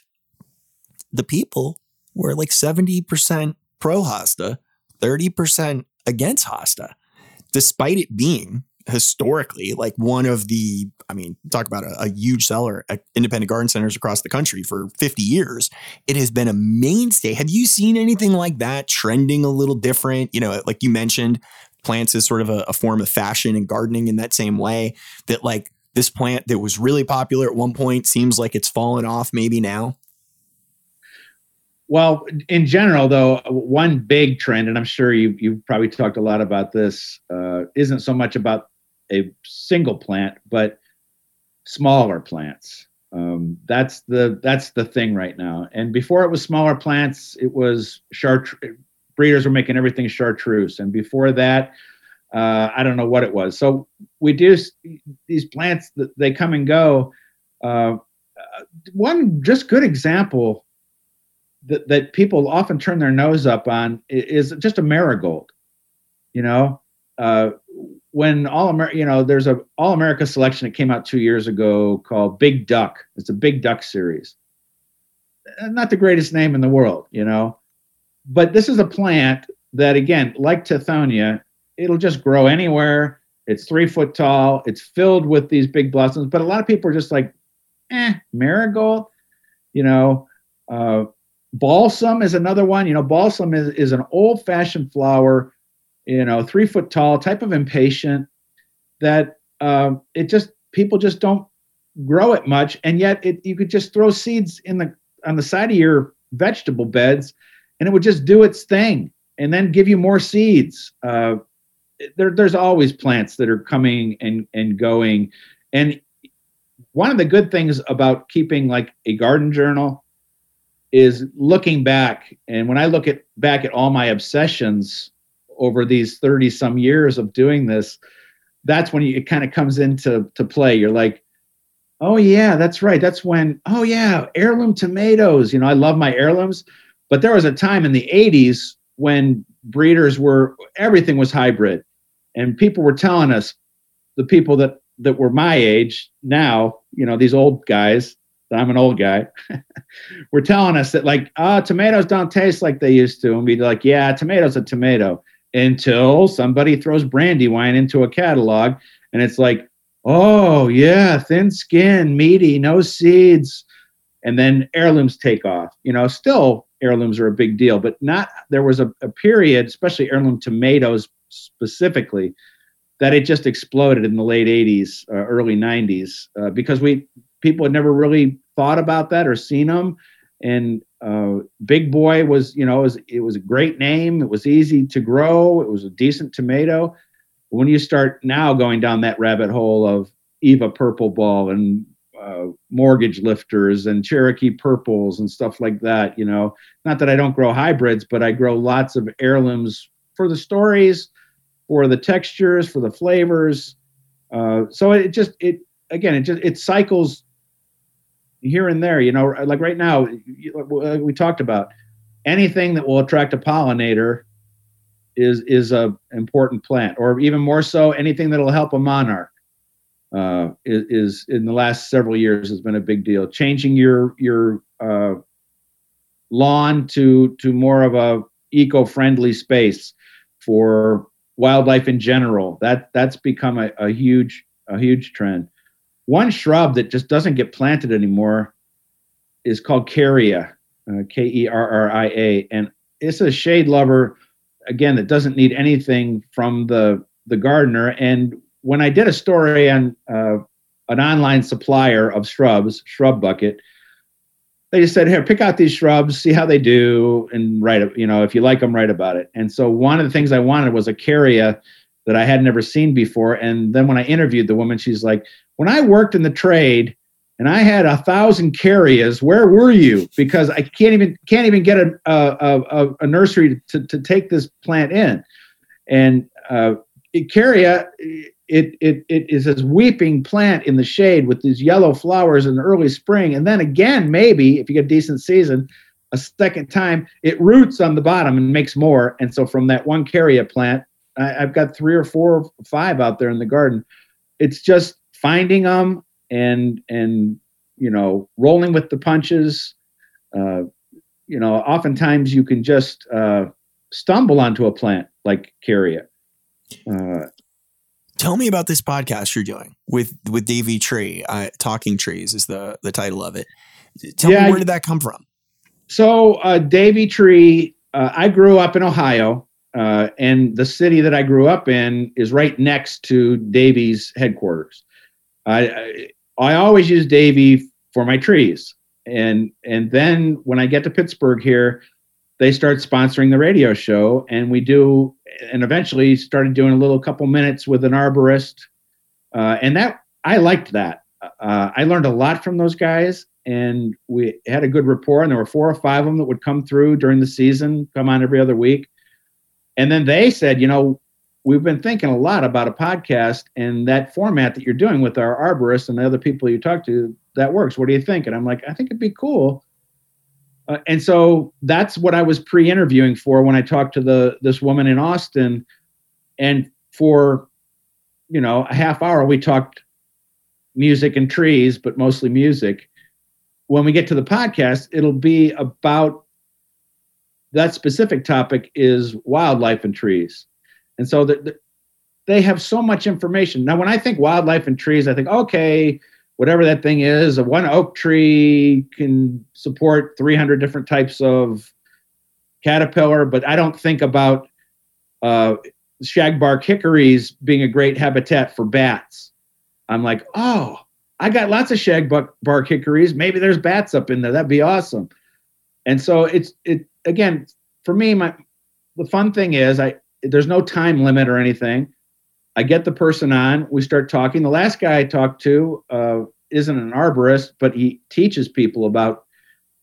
the people were like 70% pro hosta, 30% against hosta, despite it being historically like one of the i mean talk about a, a, huge seller at independent garden centers across the country for 50 years. It has been a mainstay. Have you seen anything like that trending a little different? You know like you mentioned plants is sort of a, a form of fashion and gardening in that same way that like this plant that was really popular at one point seems like it's fallen off maybe now well, in general, though, one big trend, and I'm sure you you've probably talked a lot about this, uh, isn't so much about a single plant, but smaller plants. Um, that's the that's the thing right now. And before it was smaller plants, it was chartreuse. Breeders were making everything chartreuse, and before that, uh, I don't know what it was. So we do these plants; they come and go. Uh one just good example that, that people often turn their nose up on is just a marigold. You know, uh, when all America, you know, there's a All America selection that came out two years ago called Big Duck. It's a Big Duck series. Uh, not the greatest name in the world, you know, but this is a plant that, again, like Tithonia, it'll just grow anywhere. It's three foot tall. It's filled with these big blossoms. But a lot of people are just like, eh, marigold, you know. Uh, Balsam is another one. You know, balsam is, is an old fashioned flower, you know, three foot tall, type of impatient that um, it just, people just don't grow it much. And yet it, you could just throw seeds in the, on the side of your vegetable beds and it would just do its thing and then give you more seeds. Uh, there, there's always plants that are coming and, and going. And one of the good things about keeping like a garden journal is looking back and when i look at back at all my obsessions over these 30 some years of doing this that's when you, it kind of comes into to play. You're like oh yeah that's right. That's when oh yeah heirloom tomatoes. You know i love my heirlooms but there was a time in the 80s when breeders were everything was hybrid and people were telling us the people that that were my age now you know these old guys I'm an old guy, were telling us that like, ah, tomatoes don't taste like they used to. And we'd be like, yeah, tomato's a tomato. Until somebody throws Brandywine into a catalog and it's like, oh yeah, thin skin, meaty, no seeds. And then heirlooms take off. You know, still heirlooms are a big deal, but not there was a, a period, especially heirloom tomatoes specifically, that it just exploded in the late 80s, uh, early 90s, uh, because we people had never really thought about that or seen them. And uh, Big Boy was, you know, it was, it was a great name. It was easy to grow. It was a decent tomato. When you start now going down that rabbit hole of Eva Purple Ball and uh, mortgage lifters and Cherokee purples and stuff like that. You know, not that I don't grow hybrids, but I grow lots of heirlooms for the stories, for the textures, for the flavors. Uh, so it just it again it just it cycles here and there. You know, like right now we talked about anything that will attract a pollinator is is a important plant, or even more so, anything that'll help a monarch uh, is, is, in the last several years has been a big deal. Changing your your uh, lawn to to more of a eco-friendly space for wildlife in general. That that's become a, a huge a huge trend. One shrub that just doesn't get planted anymore is called Kerria, uh, K E R R I A, and it's a shade lover. Again, that doesn't need anything from the the gardener. And when I did a story on uh, an online supplier of shrubs, Shrub Bucket, they just said, "Here, pick out these shrubs, see how they do, and write. You know, if you like them, write about it." And so one of the things I wanted was a Kerria that I had never seen before. And then when I interviewed the woman, she's like, "When I worked in the trade." And I had a thousand Kerrias. Where were you? Because I can't even can't even get a a, a, a nursery to, to take this plant in. And uh, it, it, it is this weeping plant in the shade with these yellow flowers in the early spring. And then again, maybe if you get a decent season, a second time, it roots on the bottom and makes more. And so from that one Kerria plant, I, have got three or four or five out there in the garden. It's just finding them and, and, you know, rolling with the punches. Uh, you know, oftentimes you can just uh, stumble onto a plant like Kerria. Uh, Tell me about this podcast you're doing with with Davey Tree. Uh, Talking Trees is the the title of it. Tell yeah, me where did that come from? So uh, Davey Tree. Uh, I grew up in Ohio, uh, and the city that I grew up in is right next to Davey's headquarters. I, I always use Davey for my trees, and and then when I get to Pittsburgh here, they start sponsoring the radio show and we do and eventually started doing a little couple minutes with an arborist. Uh, and that i liked that. Uh, i learned a lot from those guys and we had a good rapport and there were four or five of them that would come through during the season come on every other week. And then they said you know we've been thinking a lot about a podcast and that format that you're doing with our arborist and the other people you talk to that works. What do you think? And i'm like i think it'd be cool. Uh, and so that's what I was pre-interviewing for when I talked to the this woman in Austin, and for you know a half hour we talked music and trees, but mostly music. When we get to the podcast, it'll be about that specific topic is wildlife and trees, and so the, the, they have so much information. Now, when I think wildlife and trees, I think okay whatever that thing is. One oak tree can support 300 different types of caterpillar, but I don't think about uh, shagbark hickories being a great habitat for bats. I'm like, oh, I got lots of shagbark hickories. Maybe there's bats up in there. That'd be awesome. And so it's it again for me. My the fun thing is I there's no time limit or anything. I get the person on. We start talking. The last guy I talked to uh, isn't an arborist, but he teaches people about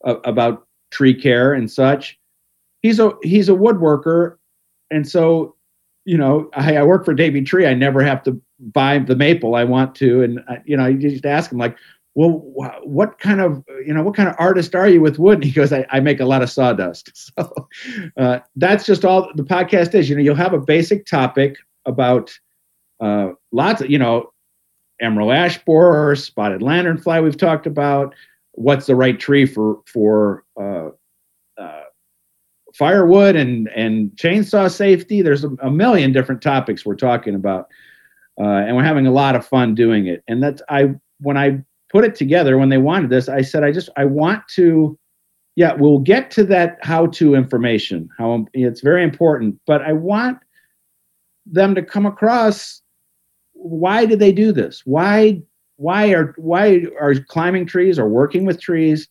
uh, about tree care and such. He's a he's a woodworker, and so you know I, I work for Davey Tree. I never have to buy the maple I want to, and I, you know you just ask him like, well, what kind of you know what kind of artist are you with wood? And he goes, I, I make a lot of sawdust. So uh, that's just all the podcast is. You know, you'll have a basic topic about uh, lots of, you know, emerald ash borer, spotted lanternfly we've talked about. What's the right tree for for uh, uh, firewood and and chainsaw safety? There's a, a, million different topics we're talking about, uh, and we're having a lot of fun doing it. And that's I when I put it together when they wanted this, I said I just I want to. Yeah, we'll get to that how-to information. How it's very important, but I want them to come across why do they do this? Why why are why are climbing trees or working with trees?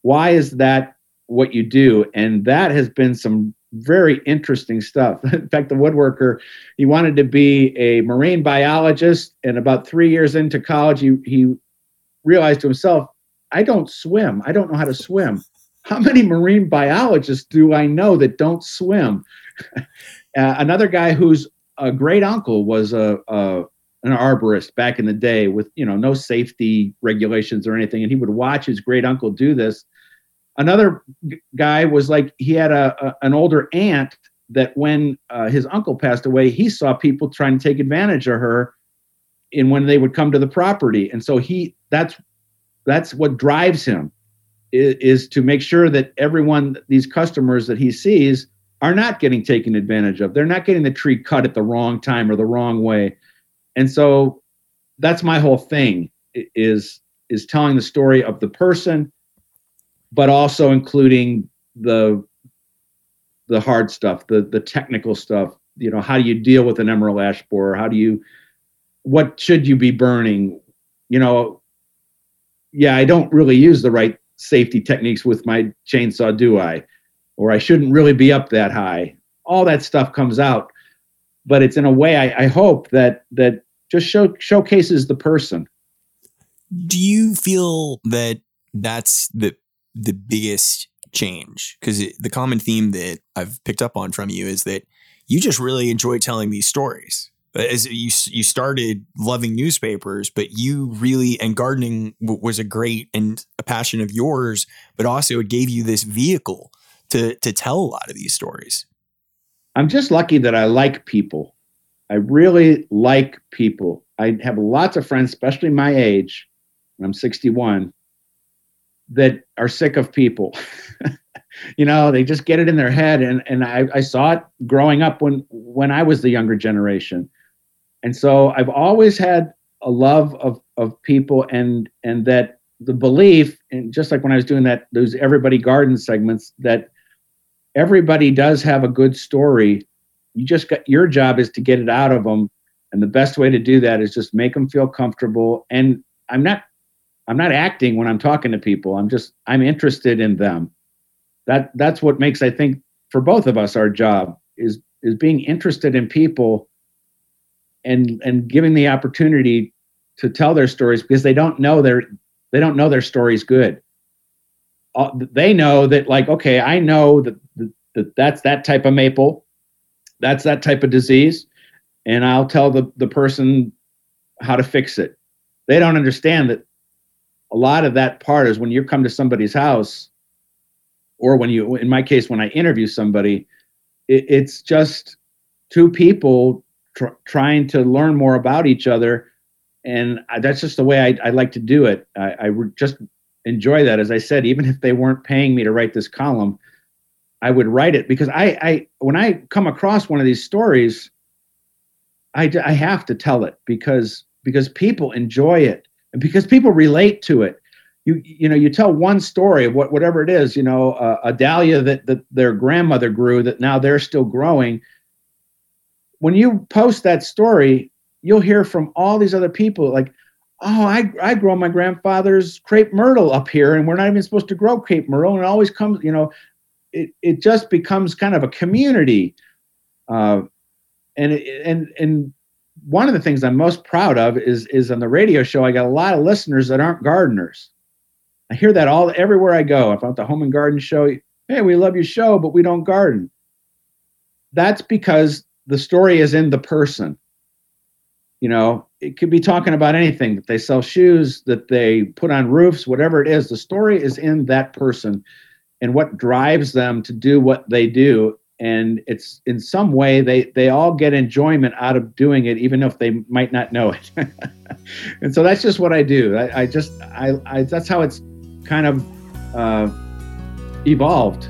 Why is that what you do? And that has been some very interesting stuff. In fact, the woodworker, he wanted to be a marine biologist, and about three years into college, he he realized to himself, I don't swim. I don't know how to swim. How many marine biologists do I know that don't swim? uh, another guy whose a great uncle was a, a an arborist back in the day with you know no safety regulations or anything, and he would watch his great uncle do this. Another guy was like he had a, a an older aunt that when uh, his uncle passed away, he saw people trying to take advantage of her in when they would come to the property, and so he that's that's what drives him is, is to make sure that everyone these customers that he sees are not getting taken advantage of. They're not getting the tree cut at the wrong time or the wrong way. And so that's my whole thing is is telling the story of the person but also including the the hard stuff, the the technical stuff. You know, how do you deal with an emerald ash borer? How do you what should you be burning? You know, yeah, I don't really use the right safety techniques with my chainsaw, do I? Or I shouldn't really be up that high. All that stuff comes out, but it's in a way I, I hope that that just show showcases the person. Do you feel that that's the the biggest change? Because the common theme that I've picked up on from you is that you just really enjoy telling these stories as you you started loving newspapers, but you really and gardening was a great and a passion of yours, but also it gave you this vehicle to to tell a lot of these stories. I'm just lucky that I like people. I really like people. I have lots of friends, especially my age. I'm 61, that are sick of people. you know, they just get it in their head, and and I, I saw it growing up when when I was the younger generation and so I've always had a love of of people and and that the belief and just like when I was doing that those everybody garden segments that everybody does have a good story. You just got your job is to get it out of them and the best way to do that is just make them feel comfortable. And I'm not I'm not acting when I'm talking to people. I'm just I'm interested in them. That that's what makes I think for both of us our job is is being interested in people and and giving the opportunity to tell their stories because they don't know their they don't know their story's good. Uh, they know that like okay, I know that, that, that that's that type of maple, that's that type of disease, and I'll tell the the person how to fix it. They don't understand that a lot of that part is when you come to somebody's house, or when you, in my case, when I interview somebody, it, it's just two people tr- trying to learn more about each other. And I, that's just the way I, I like to do it. I, I re- just enjoy that. As I said, even if they weren't paying me to write this column, I would write it because I, I when I come across one of these stories, I, I have to tell it because because people enjoy it and because people relate to it. You you know you tell one story of what whatever it is you know uh, a dahlia that that their grandmother grew that now they're still growing when you post that story, you'll hear from all these other people like, oh, I, I grow my grandfather's crepe myrtle up here, and we're not even supposed to grow crepe myrtle. And it always comes, you know, it, it just becomes kind of a community. Uh, and, and, and one of the things I'm most proud of is, is on the radio show, I got a lot of listeners that aren't gardeners. I hear that all everywhere I go. If I'm at the home and garden show, hey, we love your show, but we don't garden. That's because the story is in the person. You know, it could be talking about anything that they sell shoes, that they put on roofs, whatever it is. The story is in that person and what drives them to do what they do. And it's in some way they they all get enjoyment out of doing it, even if they might not know it. and so that's just what I do. I, I just I, I that's how it's kind of uh, evolved.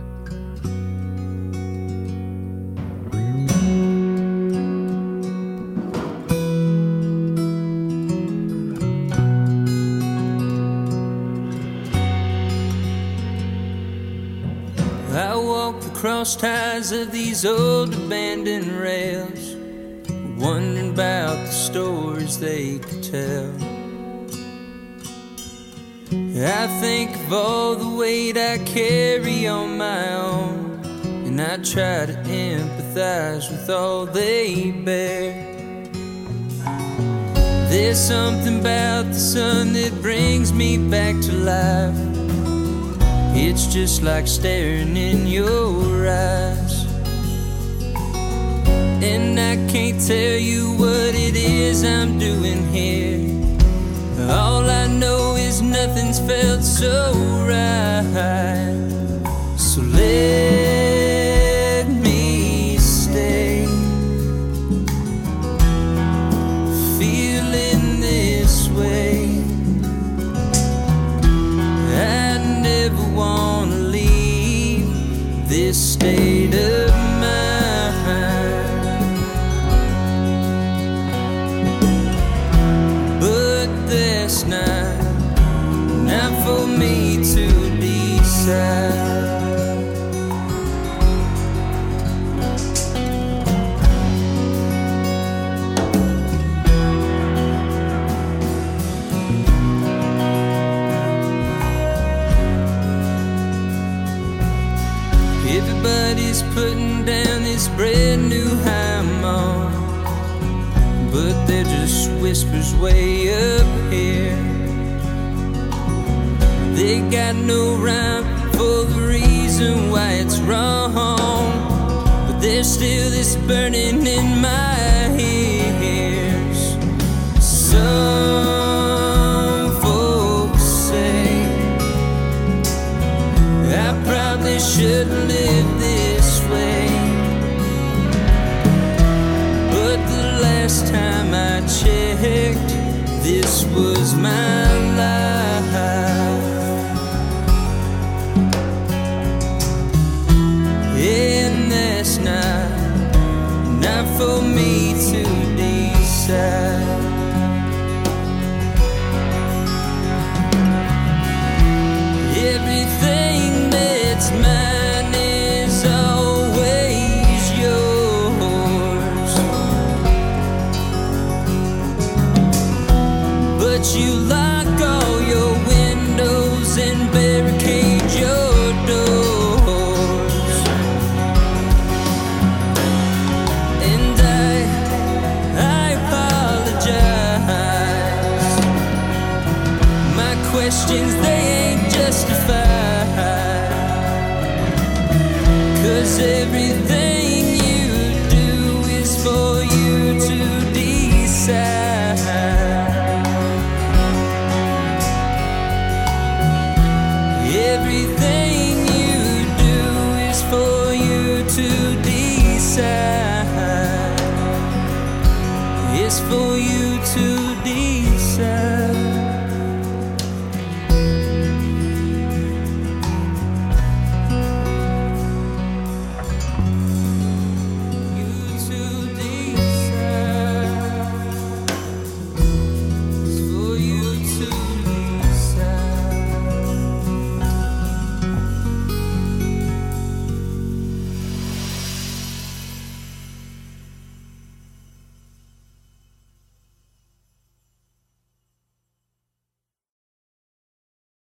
lost ties of these old abandoned rails, wondering about the stories they could tell. I think of all the weight I carry on my own, and I try to empathize with all they bear. There's something about the sun that brings me back to life. It's just like staring in your eyes. And I can't tell you what it is I'm doing here. All I know is nothing's felt so right. So let wanna leave this state of mind. But there's not, not for me to decide.